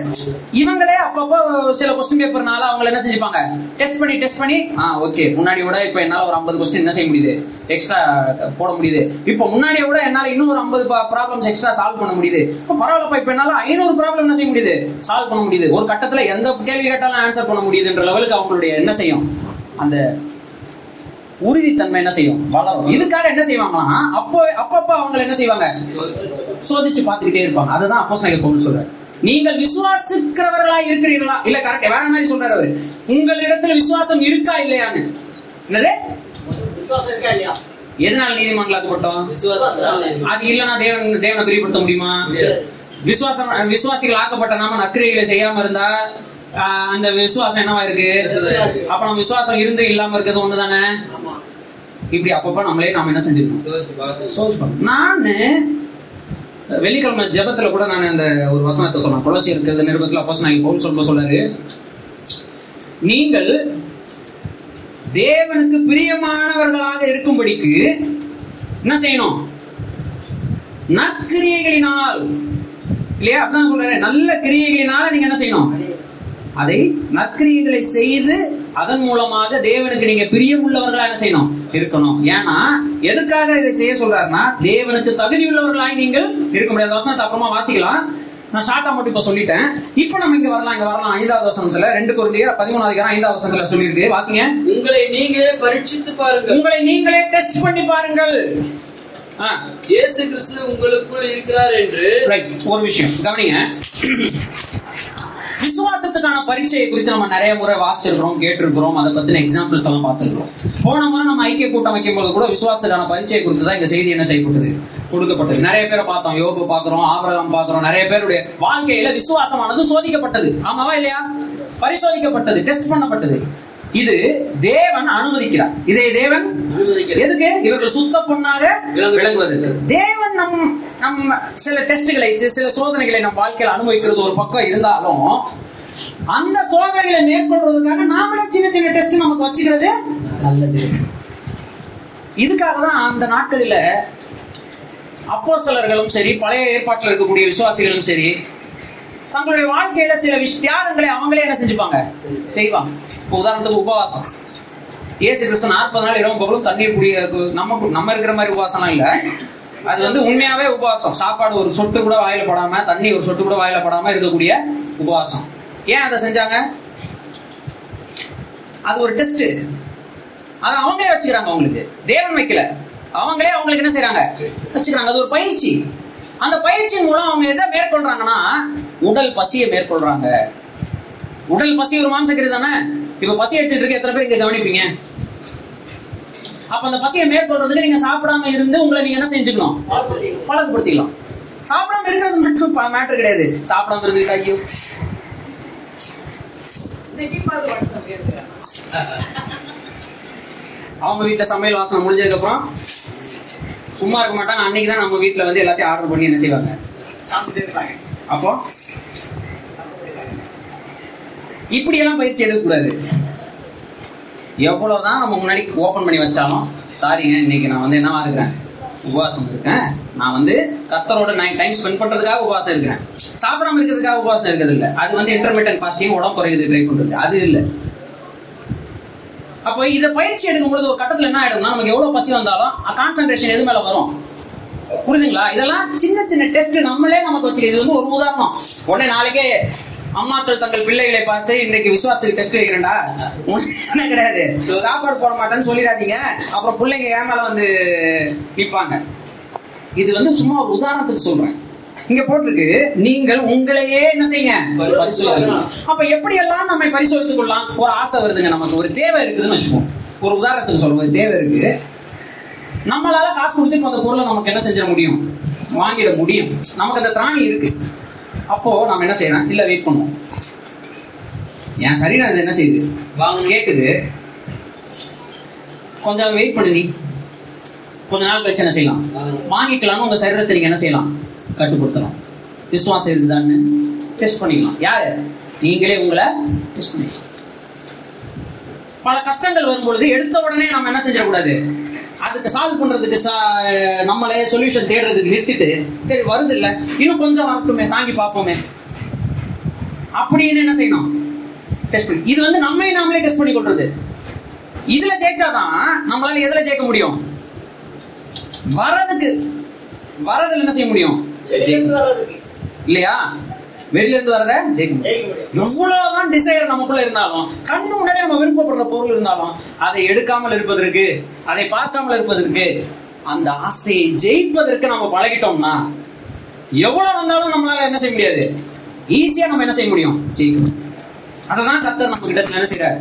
இவங்களே அப்பப்போ சில கொஸ்டின் பேப்பர்னால அவங்க என்ன செஞ்சுப்பாங்க? டெஸ்ட் பண்ணி டெஸ்ட் பண்ணி ஆ ஓகே முன்னாடி விட இப்ப என்னால ஒரு ஐம்பது கொஸ்டின் என்ன செய்ய முடியுது? எக்ஸ்ட்ரா போட முடியுது. இப்போ முன்னாடியை விட என்னால இன்னும் ஒரு ஐம்பது ப்ராப்ளம்ஸ் எக்ஸ்ட்ரா சால்வ் பண்ண முடியுது. இப்போ பரவாயில்லப்பா இப்ப என்னால ஐநூறு ப்ராப்ளம் என்ன செய்ய முடியுது? சால்வ் பண்ண முடியுது. ஒரு கட்டத்துல எந்த கேள்வி கேட்டாலும் ஆன்சர் பண்ண முடியுதுன்ற லெவலுக்கு அவங்களுடைய என்ன செய்யும்? அந்த உறுதித்தன்மை என்ன செய்யும்? வளரும். இதுக்காக என்ன செய்வாங்கன்னா அப்போ அப்பப்ப அவங்க என்ன செய்வாங்க? சோதிச்சு பார்த்துக்கிட்டே இருப்பாங்க. அதுதான் அப்போ நான் பவுல் சொல்றாரு. நீங்கள் விசுவாசிக்கிறவர்களா இருக்கிறீர்களா? இல்ல கரெக்ட் வேற மாதிரி சொல்றாரு அவரு. உங்களிடத்துல விசுவாசம் இருக்கா இல்லையான்னு? என்னது? எதனால விசுவாசம் அது இல்லைன்னா தேவன் தேவனை பிரியப்படுத்த முடியுமா? விசுவாசம் விசுவாசிகள் ஆக்கப்பட்ட நாம நக்கிரைகளை செய்யாம இருந்தா அந்த விசுவாசம் என்னவா இருக்கு? அப்புறம் விசுவாசம் இருந்து இல்லாம இருக்கிறது ஒண்ணுதானே? இப்படி அப்பப்ப நம்மளே நாம என்ன செஞ்சிருக்கோம்? சோர்ஸ் பண்ண நானு வெள்ளிக்கிழமை ஜெபத்துல கூட நான் அந்த ஒரு வசனத்தை சொன்னேன். கொலசி இருக்கிறது நிருபத்துல அப்போ நான் பவுல் சொல்ல சொல்லாரு நீங்கள் தேவனுக்கு பிரியமானவர்களாக இருக்கும்படிக்கு என்ன செய்யணும்? நற்கிரியைகளினால் இல்லையா? அப்படிதான் சொல்றாரு. நல்ல கிரியைகளினால நீங்க என்ன செய்யணும்? அதை நற்கிரியைகளை செய்து அதன் மூலமாக தேவனுக்கு நீங்க பிரியமுள்ளவர்களா என்ன செய்யணும்? இருக்கணும். ஏன்னா எதுக்காக இதை செய்ய சொல்றாருன்னா தேவனுக்கு தகுதி உள்ளவர்களாய் நீங்கள் இருக்க முடியாது. வசனத்தை அப்புறமா வாசிக்கலாம். நான் ஷார்ட்டா மட்டும் இப்ப சொல்லிட்டேன். இப்ப நம்ம இங்க வரலாம். இங்க வரலாம். ஐந்தாவது வசனத்துல ரெண்டு குழந்தையர் பதிமூணாவது ஐந்தாவது வசனத்துல சொல்லியிருக்கு. வாசிங்க. உங்களை நீங்களே பரீட்சித்து பாருங்கள். உங்களை நீங்களே டெஸ்ட் பண்ணி பாருங்கள். இயேசு கிறிஸ்து உங்களுக்குள் இருக்கிறார் என்று. ரைட் ஒரு விஷயம். கவனிங்க. விசுவாசத்துக்கான பரீட்சையை குறித்து நம்ம நிறைய முறை வாசிச்சிருக்கிறோம் கேட்டிருக்கிறோம். அதை பத்தின எக்ஸாம்பிள்ஸ் எல்லாம் பார்த்துருக்கோம் போன முறை நம்ம ஐக்கிய கூட்டம் வைக்கும்போது கூட விசுவாசத்துக்கான பரீட்சையை குறித்து தான் இந்த செய்தி என்ன செய்யப்பட்டது கொடுக்கப்பட்டது. நிறைய பேரை பார்த்தோம். யோபு பாக்குறோம் ஆபரகம் பாக்குறோம் நிறைய பேருடைய வாழ்க்கையில விசுவாசமானது சோதிக்கப்பட்டது. ஆமாவா இல்லையா? பரிசோதிக்கப்பட்டது டெஸ்ட் பண்ணப்பட்டது. இது தேவன் அனுமதிக்கிறார். இதை தேவன். எதுக்கு? இவர்கள் சுத்த பொண்ணாக விளங்கு- விளங்குவதற்கு. தேவன் நம் நம்ம சில டெஸ்ட்களை சில சோதனைகளை நம் வாழ்க்கையில் அனுபவிக்கிறது ஒரு பக்கம் இருந்தாலும் அந்த சோதனைகளை மேற்கொள்றதுக்காக நாமளே சின்ன சின்ன டெஸ்ட் நமக்கு வச்சுக்கிறது நல்லது. இதுக்காக தான் அந்த நாட்களில அப்போஸ்தலர்களும் சரி பழைய ஏற்பாட்டில் இருக்கக்கூடிய விசுவாசிகளும் சரி தங்களுடைய வாழ்க்கையில சில விஷ தியாகங்களை அவங்களே என்ன செஞ்சுப்பாங்க? செய்வாங்க. இப்போ உதாரணத்துக்கு உபவாசம். ஏசு கிறிஸ்து நாற்பது நாள் இரவு பகலும் தண்ணீர் குடிய நம்ம நம்ம இருக்கிற மாதிரி உபவாசம்லாம் இல்ல. அது வந்து உண்மையாவே உபவாசம். சாப்பாடு ஒரு சொட்டு கூட வாயில படாம தண்ணி ஒரு சொட்டு கூட வாயில படாம இருக்கக்கூடிய உபவாசம். ஏன் அதை செஞ்சாங்க? அது ஒரு டெஸ்ட். அது அவங்களே வச்சுக்கிறாங்க அவங்களுக்கு. தேவன் வைக்கல. அவங்களே அவங்களுக்கு என்ன செய்யறாங்க வச்சுக்கிறாங்க. அது ஒரு பயிற்சி. அந்த பயிற்சி மூலம் அவங்க எதை மேற்கொள்றாங்கன்னா உடல் பசியை மேற்கொள்றாங்க. உடல் பசி ஒரு மாம்சக்கரி தானே? இப்ப பசி எடுத்துட்டு இருக்க எத்தனை பேர் இங்க கவனிப்பீங்க? அப்ப அந்த பசியை மேற்கொள்றதுக்கு நீங்க சாப்பிடாம இருந்து உங்களை நீங்க என்ன செஞ்சுக்கணும்? பழக்கப்படுத்திக்கலாம். சாப்பிடாம இருக்கிறது மட்டும் மேட்டர் கிடையாது. சாப்பிடாம இருந்துட்டு ஐயோ. அவங்க வீட்டுல சமையல் வாசனை முடிஞ்சதுக்கு அப்புறம் சும்மா இருக்க மாட்டாங்க. அன்னைக்கு தான் நம்ம வீட்டுல வந்து எல்லாத்தையும் ஆர்டர் பண்ணி என்ன செய்வாங்க? சாப்பிட்டு அப்போ இப்படி எல்லாம் பயிற்சி எடுக்கக்கூடாது. எவ்வளவுதான் நம்ம முன்னாடி ஓபன் பண்ணி வச்சாலும் சாரிங்க இன்னைக்கு நான் வந்து என்னவா இருக்கிறேன்? உபவாசம் இருக்கேன். நான் வந்து கத்தரோட நைன் டைம் ஸ்பெண்ட் பண்றதுக்காக உபவாசம் இருக்கிறேன். சாப்பிடாம இருக்கிறதுக்காக உபவாசம் இருக்கிறது இல்லை. அது வந்து இன்டர்மீடியன் ஃபாஸ்டிங் உடம்பு குறையுது ட்ரை பண்றது அது இல்லை. அப்போ இதை பயிற்சி எடுக்கும்போது ஒரு கட்டத்துல என்ன ஆயிடும்னா நமக்கு எவ்வளவு பசி வந்தாலும் கான்சென்ட்ரேஷன் எது மேல வரும்? புரியுதுங்களா இதெல்லாம் சின்ன சின்ன டெஸ்ட் நம்மளே நமக்கு வச்சு இது வந்து ஒரு உதாரணம். உடனே நாளைக்கே அம்மாக்கள் தங்கள் பிள்ளைகளை பார்த்து இன்னைக்கு விசுவாசத்துக்கு டெஸ்ட் வைக்கிறேன்டா. என்ன கிடையாது. சாப்பாடு போட மாட்டேன்னு சொல்லிடாதீங்க. அப்புறம் பிள்ளைங்க ஏன் மேல வந்து நிற்பாங்க இது வந்து சும்மா ஒரு உதாரணத்துக்கு சொல்றேன். இங்க போட்டிருக்கு நீங்கள் உங்களையே என்ன செய்யுங்க. அப்ப எப்படி எல்லாம் நம்ம பரிசோதித்துக் கொள்ளலாம் ஒரு ஆசை வருதுங்க நமக்கு. ஒரு தேவை இருக்குதுன்னு வச்சுப்போம் ஒரு உதாரணத்துக்கு சொல்லுவோம் ஒரு தேவை இருக்கு. நம்மளால காசு கொடுத்து அந்த பொருளை நமக்கு என்ன செஞ்சிட முடியும்? வாங்கிட முடியும். நமக்கு அந்த திராணி இருக்கு. அப்போ நம்ம என்ன செய்யணும் இல்ல வெயிட் பண்ணுவோம். என் சரீரம் அது என்ன செய்யுது? வாங்க. கேக்குது. கொஞ்சம் வெயிட் பண்ணு நீ. கொஞ்ச நாள் கழிச்சு என்ன செய்யலாம்? வாங்கிக்கலாம்னு உங்க சரீரத்தை நீங்க என்ன செய்யலாம்? கட்டுப்படுத்தலாம். விசுவாசம் இருக்குதான்னு டெஸ்ட் பண்ணிக்கலாம். யாரு? நீங்களே உங்களை டெஸ்ட் பண்ணிக்கலாம். பல கஷ்டங்கள் வரும்பொழுது எடுத்த உடனே நம்ம என்ன செஞ்சிடக்கூடாது? அதுக்கு சால்வ் பண்றதுக்கு சா- நம்மளே சொல்யூஷன் தேடுறதுக்கு நிறுத்திட்டு சரி வருது இல்ல இன்னும் கொஞ்சம் வரட்டுமே தாங்கி பார்ப்போமே. அப்படின்னு என்ன செய்யணும்? டெஸ்ட் பண்ணி. இது வந்து நம்மை நாமளே டெஸ்ட் பண்ணி கொள்றது. இதுல ஜெயிச்சாதான் நம்மளால எதுல ஜெயிக்க முடியும்? வரதுக்கு வரதுல என்ன செய்ய முடியும்? இல்லையா? வெளியில இருந்து முடியும் எவ்வளவுதான் டிசைர் நமக்குள்ள இருந்தாலும் கண்ணு முன்னாடி நம்ம விருப்பப்படுற பொருள் இருந்தாலும் அதை எடுக்காமல் இருப்பதற்கு அதை பார்க்காமல் இருப்பதற்கு அந்த ஆசையை ஜெயிப்பதற்கு நம்ம பழகிட்டோம்னா எவ்வளவு வந்தாலும் நம்மளால என்ன செய்ய முடியாது? ஈஸியா நம்ம என்ன செய்ய முடியும்? ஜெயிக்கணும். அததான் கர்த்தர் நம்ம கிட்ட என்ன செய்யறாரு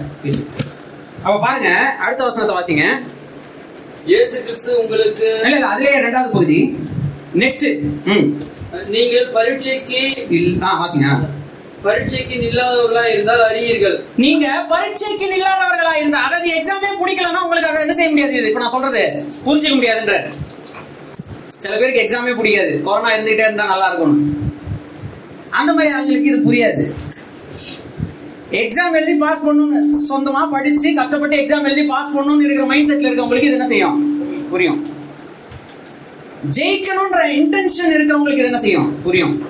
அப்ப பாருங்க அடுத்த வசனத்தை வாசிங்க. இயேசு கிறிஸ்து உங்களுக்கு இல்ல இல்ல அதுலயே ரெண்டாவது பகுதி. நெக்ஸ்ட் ம். நீங்கள் பரீட்சைக்கு ஆ வாசிங்க. பரீட்சைக்கு நில்லாதவர்களா இருந்தால் அறியீர்கள். நீங்க பரீட்சைக்கு இல்லாதவர்களா இருந்தா அதாவது எக்ஸாமே பிடிக்கலன்னா உங்களுக்கு அதை என்ன செய்ய முடியாது இப்ப நான் சொல்றது புரிஞ்சுக்க முடியாதுன்ற சில பேருக்கு எக்ஸாமே பிடிக்காது. கொரோனா இருந்துகிட்டே இருந்தா நல்லா இருக்கணும் அந்த மாதிரி ஆளுங்களுக்கு இது புரியாது. எக்ஸாம் எழுதி பாஸ் பண்ணணும்னு சொந்தமா படிச்சு கஷ்டப்பட்டு எக்ஸாம் எழுதி பாஸ் பண்ணணும்னு இருக்கிற மைண்ட் செட்ல இருக்கவங்களுக்கு இது என்ன செய்யும்? புரியும். ஜெயிக்கணும்ன்ற இன்டென்ஷன் இருக்கிறவங்களுக்கு இது என்ன செய்யும்? புரியும்.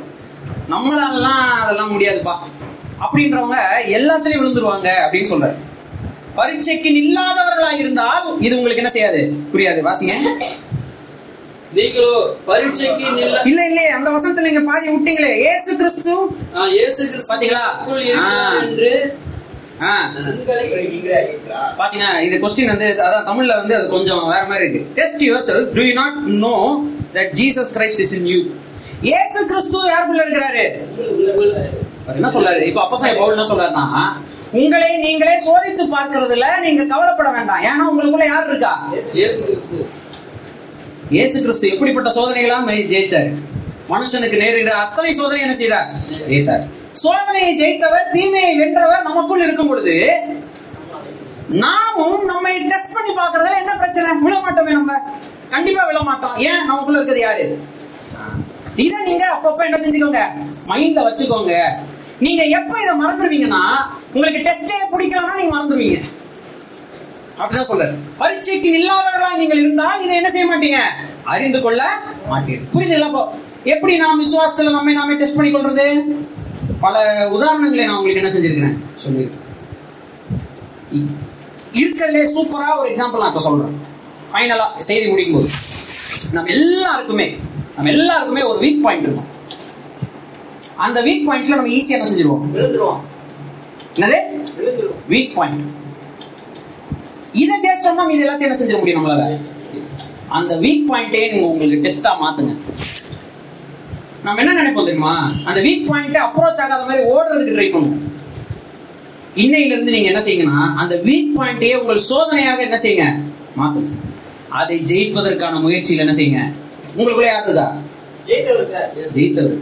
நம்மளாலலாம் அதெல்லாம் முடியாதுப்பா. அப்படின்றவங்க எல்லாத்துலயும் விழுந்துருவாங்க அப்படின்னு சொல்றாரு. பரீட்சைக்கு நில்லாதவர்களா இருந்தால் இது உங்களுக்கு என்ன செய்யாது? புரியாது. வாசிங்க. நீங்களோ பரீட்சைக்கு இல்ல இல்லையே அந்த வசனத்துல நீங்க பாதி விட்டீங்களே. ஏசு கிறிஸ்து. இயேசு கிறிஸ்து பாத்தீங்களா? என்று பாத்தீங்கன்னா இந்த கொஸ்டின் வந்து அதான் தமிழ்ல வந்து அது கொஞ்சம் வேற மாதிரி இருக்கு. Test yourself do you not know that Jesus Christ is in you ஏசு கிறிஸ்து யாருக்குள்ள இருக்கிறாரு? என்ன சொல்றாரு? இப்ப அப்போ பவுல் என்ன சொல்றாருன்னா உங்களை நீங்களே சோதித்து பார்க்கறதுல நீங்க கவலைப்பட வேண்டாம். ஏன்னா உங்களுக்குள்ள யார் இருக்கா? இயேசு கிறிஸ்து. இயேசு கிறிஸ்து எப்படிப்பட்ட சோதனைகளாம் ஜெயித்தார்? மனுஷனுக்கு நேரிட அத்தனை சோதனை என்ன செய்தார்? ஜெயித்தார். சோதனையை ஜெயித்தவர் தீமையை வென்றவர் நமக்குள் இருக்கும் பொழுது நாமும் நம்மை டெஸ்ட் பண்ணி பாக்குறதுல என்ன பிரச்சனை? விழ மாட்டோமே நம்ம. கண்டிப்பா விழ மாட்டோம் ஏன்? நமக்குள்ள இருக்கிறது யாரு? இதை நீங்க அப்பப்ப என்ன செஞ்சுக்கோங்க? மைண்ட்ல வச்சுக்கோங்க. நீங்க எப்ப இதை மறந்துடுவீங்கன்னா உங்களுக்கு டெஸ்டே பிடிக்கலன்னா நீங்க மறந்துடுவீங்க அப்படிதான் சொல்றாரு. பரீட்சைக்கு இல்லாதவர்களா நீங்கள் இருந்தால் இதை என்ன செய்ய மாட்டீங்க? அறிந்து கொள்ள மாட்டீங்க புரியுது அப்போ எப்படி நாம் விசுவாசத்துல நம்மை நாமே டெஸ்ட் பண்ணி கொள்றது பல உதாரணங்களை நான் உங்களுக்கு என்ன செஞ்சிருக்கிறேன்? சொல்லியிருக்கேன் இ- இருக்கிறதுலே சூப்பரா ஒரு எக்ஸாம்பிள் நான் இப்ப சொல்றேன். ஃபைனலா செய்தி முடிக்கும் போது நம்ம எல்லாருக்குமே நம்ம எல்லாருக்குமே ஒரு வீக் பாயிண்ட் இருக்கும். அந்த வீக் பாயிண்ட்ல நம்ம ஈஸியா என்ன செஞ்சிருவோம்? விழுந்துருவோம் என்னது? வீக் பாயிண்ட் இதை ஜெயிச்சோம்னா மீது எல்லாத்தையும் என்ன செஞ்சிட முடியும் நம்மளால? அந்த வீக் பாயிண்டே நீங்க உங்களுக்கு டெஸ்டா மாத்துங்க. நம்ம என்ன நினைப்போம் தெரியுமா? அந்த வீக் பாயிண்ட்டை அப்ரோச் ஆகாத மாதிரி ஓடுறதுக்கு ட்ரை பண்ணுவோம் இன்னையில இருந்து நீங்க என்ன செய்யுங்கன்னா அந்த வீக் பாயிண்டையே உங்கள் சோதனையாக என்ன செய்யுங்க? மாத்துங்க. அதை ஜெயிப்பதற்கான முயற்சியில் என்ன செய்யுங்க? உங்களுக்குள்ள யார் இருக்கா? ஜெயித்தவர்.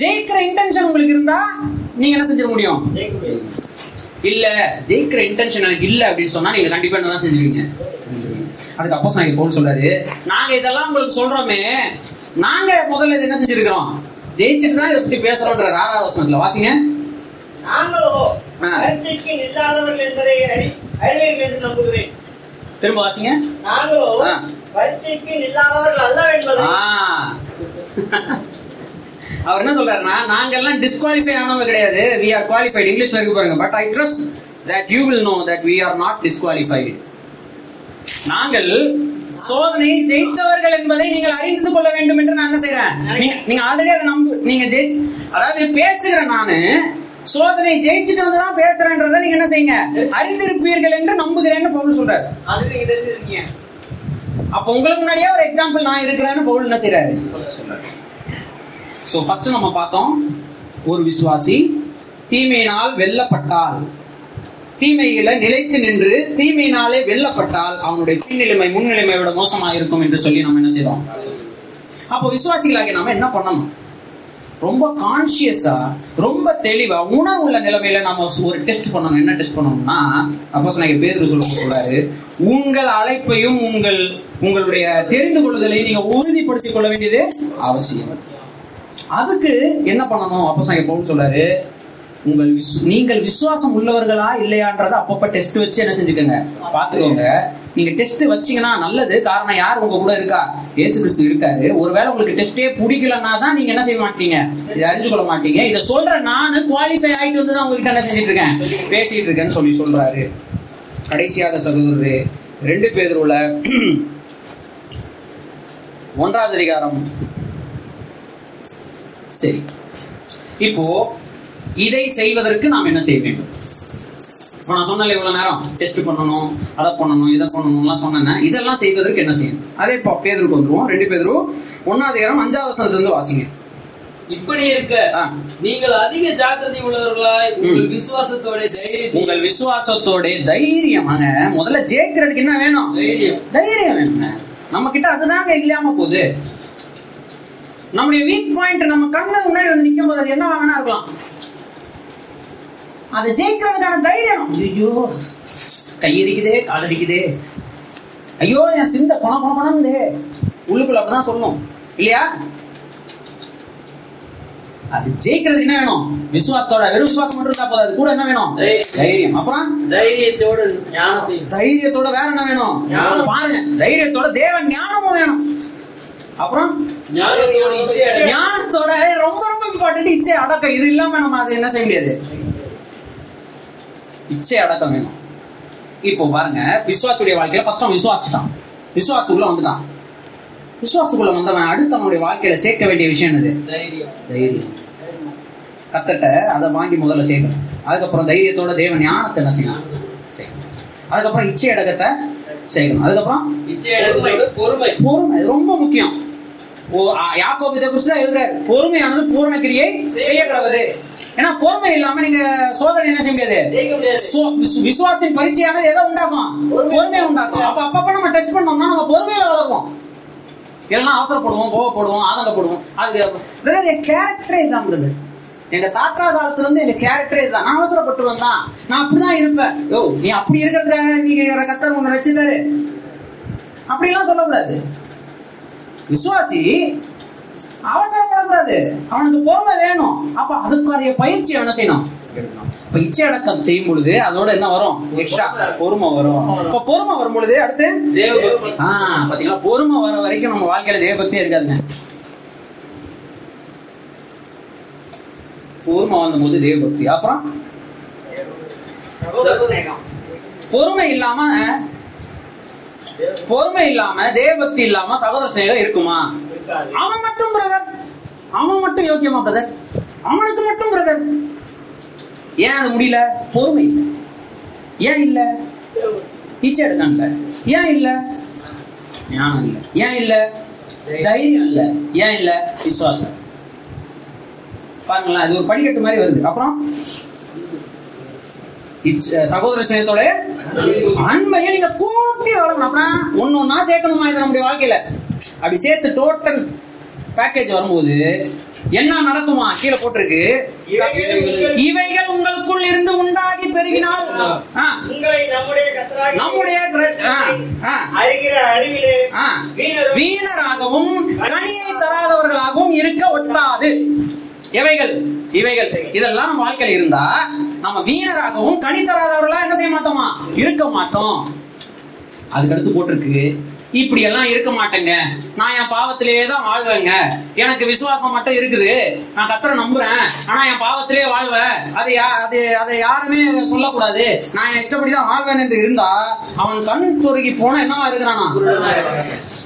ஜெயிக்கிற இன்டென்ஷன் உங்களுக்கு இருந்தா நீங்க என்ன செஞ்சிட முடியும்? இல்ல ஜெயிக்கிற இன்டென்ஷன் எனக்கு இல்ல அப்படின்னு சொன்னா நீங்க கண்டிப்பா என்ன செஞ்சுருவீங்க? அதுக்கு அப்போ நான் போல் சொல்றாரு. நாங்க இதெல்லாம் உங்களுக்கு சொல்றோமே. நாங்க முதல்ல என்ன செஞ்சிருக்கிறோம்? ஜெயிச்சுட்டு தான் இதை பத்தி பேசுறோன்ற ஆறாவது வசனத்துல வாசிங்க. நாங்களோ. பரீட்சைக்கு இல்லாதவர்கள் என்பதை அறி- அறிவீர்கள் என்று நம்புகிறேன். திரும்ப வாசிங்க. நாங்களோ. பரீட்சைக்கு இல்லாதவர்கள் அல்ல என்பதை. அவர் என்ன சொல்றாருன்னா நாங்க எல்லாம் டிஸ்குவாலிஃபை ஆனவங்க கிடையாது. வி ஆர் குவாலிஃபைடு இங்கிலீஷ்ல இருக்கு பாருங்க but I trust that you will know that we are not disqualified நாங்கள் சோதனையை ஜெயித்தவர்கள் என்பதை நீங்கள் அறிந்து கொள்ள வேண்டும் என்று நான் என்ன செய்றேன்? நீங்க ஆல்ரெடி அதை நம்பு நீங்க ஜெயிச்சு அதாவது பேசுகிற நானு சோதனை ஜெயிச்சுட்டு வந்து தான் பேசுறேன்றதை நீங்க என்ன செய்யுங்க? அறிந்திருப்பீர்கள் என்று நம்புகிறேன்னு பவுல் சொல்றாரு. அது நீங்க தெரிஞ்சிருக்கீங்க அப்ப உங்களுக்கு முன்னாடியே ஒரு எக்ஸாம்பிள் நான் இருக்கிறேன்னு பவுல் என்ன செய்றாரு? சோ ஃபர்ஸ்ட் நம்ம பார்த்தோம் ஒரு விசுவாசி தீமையினால் வெல்லப்பட்டால். தீமையில நிலைத்து நின்று தீமையினாலே வெல்லப்பட்டால் அவனுடைய பின்னிலைமை முன்னிலைமை விட மோசமா இருக்கும் என்று சொல்லி நம்ம என்ன செய்தோம் அப்போ விசுவாசிகளாகி நாம என்ன பண்ணணும்? ரொம்ப கான்சியஸா ரொம்ப தெளிவா உணர்வுள்ள நிலைமையில நாம ஒரு டெஸ்ட் பண்ணணும். என்ன டெஸ்ட் பண்ணணும்னா அப்போ நான் பேரு சொல்ல சொல்றாரு உங்கள் அழைப்பையும் உங்கள் உங்களுடைய தெரிந்து கொள்ளுதலை நீங்க உறுதிப்படுத்திக் கொள்ள வேண்டியது அவசியம். அதுக்கு என்ன பண்ணணும்? அப்போ நான் போகணும்னு சொல்றாரு உங்கள் நீங்கள் விசுவாசம் உள்ளவர்களா இல்லையான்றத அப்பப்ப டெஸ்ட் வச்சு என்ன செஞ்சுக்கோங்க. பாத்துக்கோங்க நீங்க டெஸ்ட் வச்சீங்கன்னா நல்லது. காரணம் யார் உங்க கூட இருக்கா? ஏசு கிறிஸ்து இருக்காரு. ஒருவேளை உங்களுக்கு டெஸ்டே பிடிக்கலன்னா தான் நீங்க என்ன செய்ய மாட்டீங்க? இதை அறிஞ்சு கொள்ள மாட்டீங்க. இதை சொல்ற நானு குவாலிஃபை ஆயிட்டு வந்து தான் உங்ககிட்ட என்ன செஞ்சுட்டு இருக்கேன்? பேசிட்டு இருக்கேன்னு சொல்லி சொல்றாரு. கடைசியாக சகோதரரு ரெண்டு பேருல ஒன்றாவது அதிகாரம். சரி. இப்போ இதை செய்வதற்கு நாம் என்ன செய்ய வேண்டும்? இப்போ நான் சொன்னல இவ்வளவு நேரம் டெஸ்ட் பண்ணணும் அதை பண்ணணும் இதை பண்ணணும்லாம் சொன்னேன் இதெல்லாம் செய்வதற்கு என்ன செய்யணும்? அதே இப்போ பேதருக்கு வந்துருவோம் ரெண்டு பேரும் ஒன்னாவது அதிகாரம் அஞ்சாவது வசனத்துல இருந்து வாசிங்க. இப்படி இருக்க. நீங்கள் அதிக ஜாக்கிரதை உள்ளவர்களாய் உங்கள் விசுவாசத்தோட தைரியத்தை உங்கள் விசுவாசத்தோட தைரியமாக முதல்ல ஜெயிக்கிறதுக்கு என்ன வேணும்? தைரியம். தைரியம் வேணுங்க. நம்ம கிட்ட அதுதாங்க இல்லாம போகுது. நம்முடைய வீக் பாயிண்ட் நம்ம கண்ணு முன்னாடி வந்து நிக்கும் போது அது என்ன வேணா இருக்கலாம். அதை ஜெயிக்கிறதுக்கான தைரியம். ஐயோ கை இருக்குதே கால் இருக்குதே ஐயோ என் சிந்த கொண கொண கொணந்தே உள்ளுக்குள்ள அப்படிதான் சொல்லணும். இல்லையா? அது ஜெயிக்கிறதுக்கு என்ன வேணும்? விசுவாசத்தோட வெறும் விசுவாசம் மட்டும் இருந்தா போதும் அது கூட என்ன வேணும்? தைரியம். அப்புறம்? தைரியத்தோட ஞானத்தையும். தைரியத்தோட வேற என்ன வேணும்? ஞானம். பாருங்க. தைரியத்தோட தேவ ஞானமும் வேணும். அப்புறம். ஞானத்தோட ரொம்ப ரொம்ப இம்பார்ட்டன்ட் இச்சை அடக்கம் இது இல்லாம நம்ம அது என்ன செய்ய முடியாது? இச்சை அடக்கம் வேணும். இப்போ பாருங்க விசுவாசுடைய வாழ்க்கையில ஃபர்ஸ்ட் அவன் விசுவாசிட்டான் விசுவாசத்துக்குள்ள வந்துட்டான். விசுவாசத்துக்குள்ள வந்தவன் அடுத்து அவனுடைய வாழ்க்கையில சேர்க்க வேண்டிய விஷயம் என்னது? தைரியம். கத்தட்ட அதை வாங்கி முதல்ல சேர்க்கணும். அதுக்கப்புறம் தைரியத்தோட தேவ ஞானத்தை என்ன செய்யணும்? அதுக்கப்புறம் இச்சை அடக்கத்தை செய்யணும் அதுக்கப்புறம் பொறுமை. பொறுமை. ரொம்ப முக்கியம். யாக்கோபு இதை குறித்து தான் எழுதுறாரு. பொறுமையானது பூரண கிரியை செய்ய கிடவது ஏன்னா பொறுமை இல்லாம நீங்க சோதனை என்ன செய்ய முடியாது? விசுவாசத்தின் பரீட்சையானது எதை உண்டாக்கும் பொறுமையை உண்டாக்கும். அப்ப அப்பப்ப நம்ம டெஸ்ட் பண்ணோம்னா நம்ம பொறுமையில வளருவோம். இல்லைன்னா அவசரப்படுவோம் கோவப்படுவோம் ஆதங்கப்படுவோம். அது என் கேரக்டரே இதான் பிரதர். எங்க தாத்தா காலத்துல இருந்து எங்க கேரக்டரே இதுதான் நான் அவசரப்பட்டுருவேன் தான். நான் அப்படிதான் இருப்பேன். யோ நீ அப்படி இருக்கிறதுக்காக நீங்க கத்தர் உன்னை வச்சிருந்தாரு அப்படிலாம் சொல்லக்கூடாது. விசுவாசி அவசரப்படக்கூடாது அவனுக்கு பொறுமை வேணும். அப்ப அதுக்காரிய பயிற்சி என்ன செய்யணும். இப்ப இச்சை அடக்கம் செய்யும் பொழுது அதோட என்ன வரும்? எக்ஸ்ட்ரா பொறுமை வரும். இப்ப பொறுமை வரும் பொழுது அடுத்து தேவபக்தி. ஆ பாத்தீங்களா? பொறுமை வர வரைக்கும் நம்ம வாழ்க்கையில தேவபக்தியே இருக்காதுங்க. பொறுமை வந்தபோது தேவபக்தி. அப்புறம்? பொறுமை இல்லாம பொறுமை இல்லாம தேவபக்தி இல்லாம சகோதர சிநேகம் இருக்குமா? அவன் மட்டும் பிரதர் அவன் மட்டும் யோக்கியமா பிரதர் அவனுக்கு மட்டும் பிரதர் ஏன் அது முடியல? பொறுமை இல்ல. ஏன் இல்ல? இச்சை எடுக்கல ஏன் இல்ல? ஞானம் இல்ல. ஏன் இல்ல? தைரியம் இல்ல. ஏன் இல்ல? விசுவாசம். பாருங்களேன் அது ஒரு படிக்கட்டு மாதிரி வருது. அப்புறம்? சகோதர சிநேகத்தோட அன்பையை நீங்க கூட்டி வளரணும் அப்புறம் ஒன்னு ஒன்னா சேர்க்கணுமா இது நம்முடைய வாழ்க்கையில? அப்படி சேர்த்து டோட்டல் பேக்கேஜ் வரும்போது என்ன நடக்குமா? கீழே போட்டிருக்கு. இவைகள் உங்களுக்குள் இருந்து உண்டாகி பெருகினால் நம்முடைய வீணராகவும் கனியை தராதவர்களாகவும் இருக்க ஒட்டாது. எவைகள் இவைகள். இதெல்லாம் நம்ம வாழ்க்கையில இருந்தா நம்ம வீணராகவும் கணித்தராதவர்களா என்ன செய்ய மாட்டோமா? இருக்க மாட்டோம். அதுக்கடுத்து போட்டிருக்கு இப்படி எல்லாம் இருக்க மாட்டேங்க. நான் என் பாவத்திலேயே தான் வாழ்வேங்க. எனக்கு விசுவாசம் மட்டும் இருக்குது. நான் கத்தரை நம்புறேன். ஆனா என் பாவத்திலேயே வாழ்வேன் அது யா- அது அதை யாருமே சொல்லக்கூடாது. நான் என் இஷ்டப்படி தான் வாழ்வேன் என்று இருந்தா அவன் கண் சொருகி போனா என்னவா இருக்கிறானா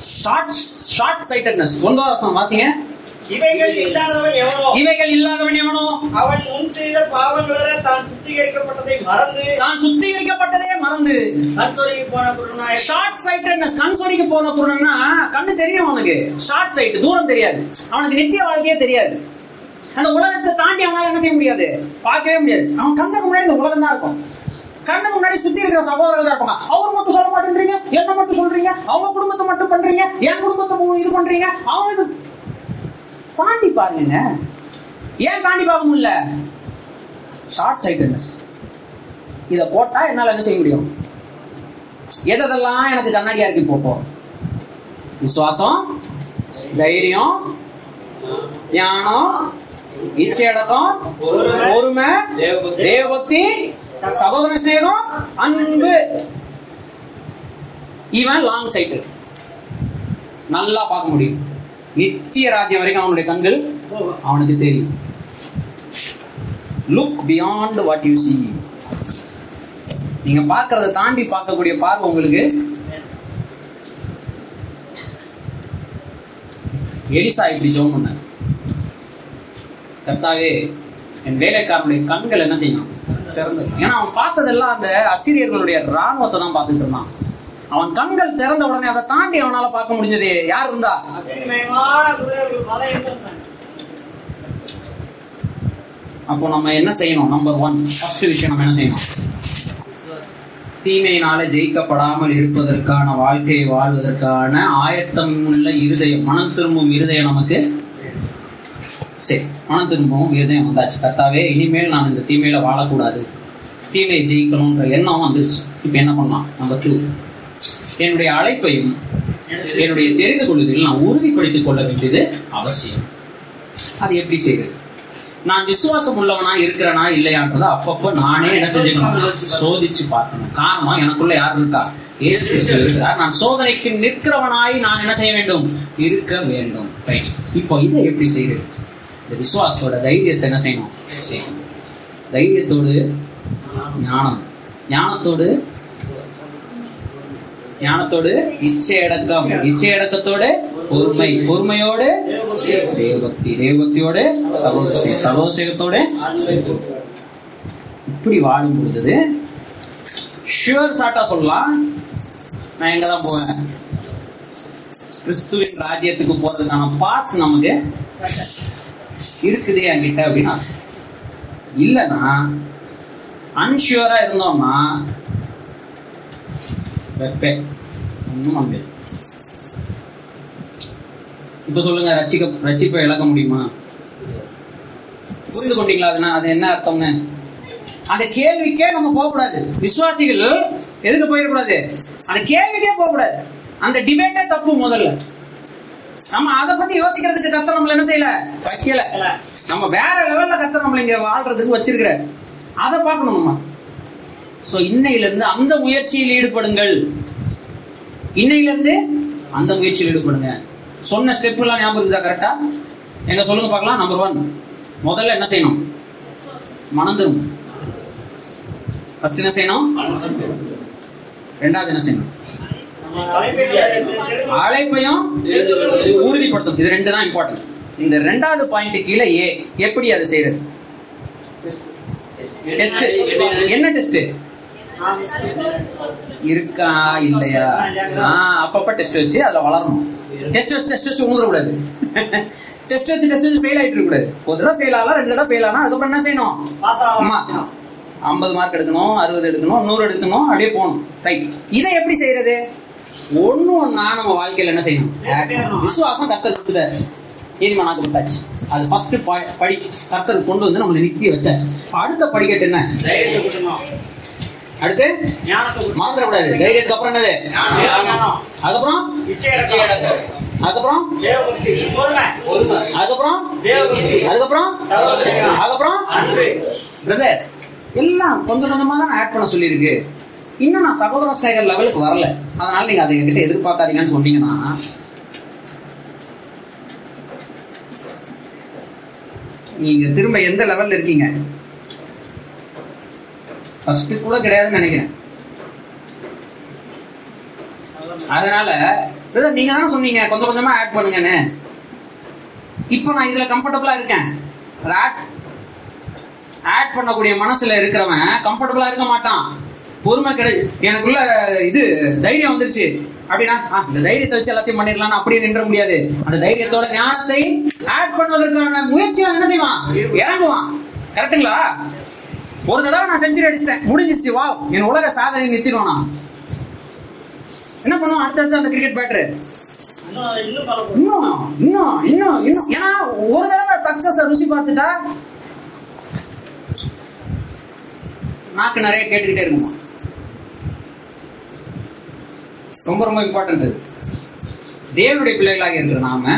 ஷார்ட் ஷார்ட் சைட்டட்னஸ் ஒன்பதாம் வாசிங்க. இவைகள் இல்லாதவன் எவனோ? இவைகள் இல்லாதவன் எவனோ? அவன் முன் செய்த பாவங்கள தான் சுத்திகரிக்கப்பட்டதை மறந்து நான் சுத்திகரிக்கப்பட்டதே மறந்து. கண் சொருகி போன குருநாய ஷார்ட் சைட்டட்னஸ் கண் சொரிக்கு போன பொருள்னா கண்ணு தெரியும் அவனுக்கு. ஷார்ட் சைட் தூரம் தெரியாது. அவனுக்கு நித்திய வாழ்க்கையே தெரியாது. அந்த உலகத்தை தாண்டி அவனால என்ன செய்ய முடியாது? பார்க்கவே முடியாது. அவன் கண்ணுக்கு முன்னாடி இந்த உலகம் தான் இருக்கும். கண்ணுக்கு முன்னாடி சுத்தி இருக்கிற சகோதரர்கள் தான் இருப்பாங்க. அவர் மட்டும் சொல்ல மாட்டேன்றீங்க என்ன மட்டும் சொல்றீங்க அவங்க குடும்பத்தை மட்டும் பண்றீங்க என் குடும்பத்தை இது பண்றீங்க அவனுக்கு தாண்டி பாருங்க ஏன் தாண்டி பார்க்க முடியல? ஷார்ட் சைட்டட்னஸ் இதை போட்டா என்னால என்ன செய்ய முடியும்? எதெல்லாம் எனக்கு கண்ணாடியா இருக்கு இப்போ இப்போ? விசுவாசம் தைரியம் ஞானம் இச்சையடக்கம் பொறுமை தேவபக்தி சகோதர சேகம் அன்பு. இவன் லாங் சைட்டு நல்லா பார்க்க முடியும். நித்திய ராஜ்யம் வரைக்கும் அவனுடைய கண்கள் அவனுக்கு தெரியும். Look beyond what you see நீங்க பார்க்கறத தாண்டி பார்க்கக்கூடிய பார்வை உங்களுக்கு எலிசா இப்படி ஜோம் பண்ண கர்த்தாவே என் வேலைக்காரனுடைய கண்கள் என்ன செய்யணும் திறந்து ஏன்னா அவன் பார்த்ததெல்லாம் அந்த அசிரியர்களுடைய ராணுவத்தை தான் பார்த்துட்டு இருந்தான். அவன் கண்கள் திறந்த உடனே அதை தாண்டி அவனால பார்க்க முடிஞ்சது. யார் இருந்தா? அப்போ நம்ம என்ன செய்யணும்? நம்பர் ஒன் ஃபர்ஸ்ட் விஷயம் நம்ம என்ன செய்யணும்? தீமையினால ஜெயிக்கப்படாமல் இருப்பதற்கான வாழ்க்கையை வாழ்வதற்கான ஆயத்தம் உள்ள இருதயம் மனம் திரும்பும் இருதயம் நமக்கு சரி மனம் திரும்பவும் இருதயம் வந்தாச்சு. கர்த்தாவே இனிமேல் நான் இந்த தீமையில வாழக்கூடாது. தீமையை ஜெயிக்கணும்ன்ற எண்ணம் வந்துருச்சு. இப்போ என்ன பண்ணலாம்? நம்பர் டூ என்னுடைய அழைப்பையும் என்னுடைய தெரிந்து கொள்வதில் நான் உறுதிப்படுத்திக் கொள்ள வேண்டியது அவசியம். அது எப்படி செய்யுது நான் விசுவாசம் உள்ளவனா இருக்கிறனா இல்லையான்றத அப்பப்போ நானே என்ன செஞ்சுக்கணும்? சோதிச்சு பார்க்கணும். காரணம் எனக்குள்ள யார் இருக்கா? ஏசு இருக்கிறார். நான் சோதனைக்கு நிற்கிறவனாய் நான் என்ன செய்ய வேண்டும்? இருக்க வேண்டும். ரைட் இப்போ இதை எப்படி செய்யறது இந்த விசுவாசத்தோட தைரியத்தை என்ன செய்யணும்? செய்யணும். தைரியத்தோடு ஞானம். ஞானத்தோடு ஞானத்தோடு இச்சையடக்கம் இச்சையடக்கத்தோடு பொறுமை. பொறுமையோடு தேவபக்தி. தேவபக்தியோடு சகோதரி சகோதரத்தோடு இப்படி வாழும் பொழுது ஷுவர் சாட்டா சொல்லலாம். நான் எங்க தான் போவேன். கிறிஸ்துவின் ராஜ்யத்துக்கு போறதுக்கான பாஸ் நமக்கு இருக்குது என்கிட்ட அப்படின்னா இல்லைன்னா அன்ஷியூரா இருந்தோம்னா வெப்பே ஒன்றும் பண்ண இப்போ சொல்லுங்க ரச்சிக்க ரச்சிப்பை இழக்க முடியுமா? புரிந்து கொண்டீங்களா அதுனா அது என்ன அர்த்தம்னு? அந்த கேள்விக்கே நம்ம போகக்கூடாது. விசுவாசிகள் எதுக்கு போயிடக்கூடாது? அந்த கேள்விக்கே போகக்கூடாது. அந்த டிபேட்டே தப்பு முதல்ல. நம்ம அதை பத்தி யோசிக்கிறதுக்கு கத்த நம்மள என்ன செய்யல? வைக்கல. நம்ம வேற லெவல்ல கத்த நம்மள இங்க வாழ்றதுக்கு வச்சிருக்கிற அதை பார்க்கணும் நம்ம. சோ இன்னையில இருந்து அந்த முயற்சியில் ஈடுபடுங்கள். இன்னையிலிருந்து அந்த முயற்சியில் ஈடுபடுங்க. சொன்ன ஸ்டெப் எல்லாம் ஞாபகம் இருக்குதா கரெக்டா எங்க சொல்லுங்க பார்க்கலாம். நம்பர் ஒன் முதல்ல என்ன செய்யணும்? மணந்துரும் ஃபர்ஸ்ட் என்ன செய்யணும்? ரெண்டாவது என்ன செய்யணும்? அழைப்பையும் உறுதிப்படுத்தும் இது ரெண்டு தான் இம்பார்ட்டன்ட் இந்த ரெண்டாவது பாயிண்ட் கீழே ஏ எப்படி அது செய்யறது? டெஸ்ட் என்ன டெஸ்ட் இருக்கா இல்லையா? ஆஹ் அப்பப்ப டெஸ்ட் வச்சு அதுல வளரணும். டெஸ்ட் வச்சு டெஸ்ட் வச்சு உழுந்துட கூடாது. டெஸ்ட் வச்சு டெஸ்ட் வச்சு ஃபெயில் ஆயிட்டு இருக்க கூடாது. ஒரு தடவை ஃபெயில் ஆகலாம் ரெண்டு தடவை ஃபெயில் ஆனா அதுக்கப்புறம் என்ன செய்யணும்? ஆமா ஐம்பது மார்க் எடுக்கணும் அறுபது எடுக்கணும் நூறு எடுக்கணும் அப்படியே போகணும். ரைட் இதை எப்படி செய்யறது? ஒண்ணு ஒண்ணா நம்ம வாழ்க்கையில என்ன செய்யணும். விசுவாசம் கர்த்தர் கொடுத்துட்டாரு. நீதிமனாக்கப்பட்டாச்சு அது ஃபர்ஸ்ட் படி கர்த்தர் கொண்டு வந்து நம்மளை நிறுத்தி வச்சாச்சு. அடுத்த படிக்கட்டு என்ன? அடுத்து? மறந்துடக்கூடாது. தைரியத்துக்கு அப்புறம் என்னது? அதுக்கப்புறம்? அதுக்கப்புறம்? அதுக்கப்புறம்? அதுக்கப்புறம்? அதுக்கப்புறம்? பிரதர் எல்லாம் கொஞ்சம் கொஞ்சமா தான் ஆட் பண்ண சொல்லியிருக்கு. இன்னும் நான் சகோதர சேகர் லெவலுக்கு வரல. அதனால நீங்க அதை என்கிட்ட எதிர்பார்க்காதீங்கன்னு சொன்னீங்கன்னா நீங்க திரும்ப எந்த லெவல்ல இருக்கீங்க? ஃபர்ஸ்ட் கூட கிடையாதுன்னு நினைக்கிறேன். அதனால நீங்க தானே சொன்னீங்க கொஞ்சம் கொஞ்சமா ஆட் பண்ணுங்கன்னு. இப்போ நான் இதுல கம்ஃபர்டபுளா இருக்கேன். அதை ஆட் ஆட் பண்ணக்கூடிய மனசுல இருக்கிறவன் கம்ஃபர்டபுளா இருக்க மாட்டான். பொறுமை கிடை எனக்குள்ள இது தைரியம் வந்துருச்சு. அப்படின்னா இந்த தைரியத்தை வச்சு எல்லாத்தையும் பண்ணிடலாம் அப்படியே நின்ற முடியாது. அந்த தைரியத்தோட ஞானத்தை ஆட் பண்ணுவதற்கான முயற்சியை என்ன செய்வான்? இறங்குவான். கரெக்டுங்களா ஒரு தடவை நான் செஞ்சுரி அடிச்சிட்டேன். முடிஞ்சிருச்சு வா. என் உலக சாதனை நிறுத்திடுவான் என்ன பண்ணுவோம்? அடுத்தடுத்து அந்த கிரிக்கெட் பேட்டரு இன்னும் இன்னும் இன்னும் இன்னும். இன்னும் இன்னும் ஏன்னா ஒரு தடவை சக்சஸ் ருசி பார்த்துட்டா நாக்கு நிறைய கேட்டுக்கிட்டே இருக்குமா ரொம்ப ரொம்ப இம்பார்ட்டன்ட் அது தேவனுடைய பிள்ளைகளாக இருக்கிற நாம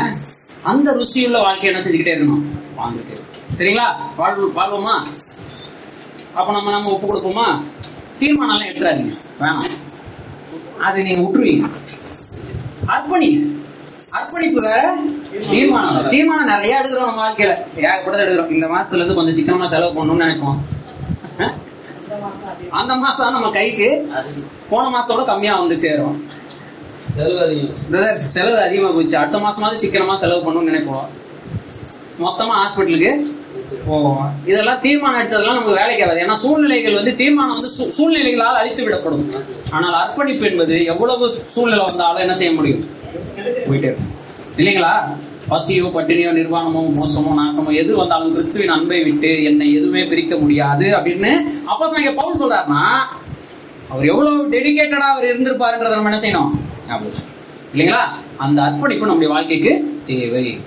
அந்த ருசியுள்ள வாழ்க்கையை என்ன செஞ்சுக்கிட்டே இருக்கணும்? வாழ்ந்துட்டு சரிங்களா? வாழ்வு வாழ்வோமா? அப்ப நம்ம நம்ம ஒப்பு கொடுப்போமா? தீர்மானம் எல்லாம் எடுத்துறாதீங்க வேணாம். அது நீங்க விட்டுருவீங்க. அர்ப்பணிங்க அர்ப்பணிப்பு தீர்மானம். தீர்மானம் நிறைய எடுக்கிறோம் நம்ம வாழ்க்கையில. ஏகப்பட்டது எடுக்கிறோம். இந்த மாசத்துல இருந்து கொஞ்சம் சிக்கனமா செலவு பண்ணணும்னு நினைப்போம். அந்த மாசம் நம்ம கைக்கு போன மாசத்தோட கம்மியா வந்து சேரும். செலவு அதிகம். பிரதர் செலவு அதிகமா போச்சு. அடுத்த மாசமாவது சிக்கனமா செலவு பண்ணணும்னு நினைப்போம். மொத்தமா ஹாஸ்பிட்டலுக்கு இதெல்லாம் தீர்மானம் எடுத்ததெல்லாம் நமக்கு வேலைக்கு ஆகாது ஏன்னா சூழ்நிலைகள் வந்து தீர்மானம் வந்து சூ- சூழ்நிலைகளால் அழித்து விடப்படும். ஆனால் அர்ப்பணிப்பு என்பது எவ்வளவு சூழ்நிலை வந்தாலும் என்ன செய்ய முடியும்? போயிட்டே இல்லைங்களா? பசியோ பட்டினியோ நிர்வாணமோ மோசமோ நாசமோ எது வந்தாலும் கிறிஸ்துவின் அன்பை விட்டு என்னை எதுவுமே பிரிக்க முடியாது அப்படின்னு அப்போ பவுல் சொல்றாருன்னா அவர் எவ்வளவு டெடிக்கேட்டடா அவர் இருந்திருப்பாருன்றத நம்ம என்ன செய்யணும்? இல்லைங்களா? அந்த அர்ப்பணிப்பு நம்முடைய வாழ்க்கைக்கு தேவை.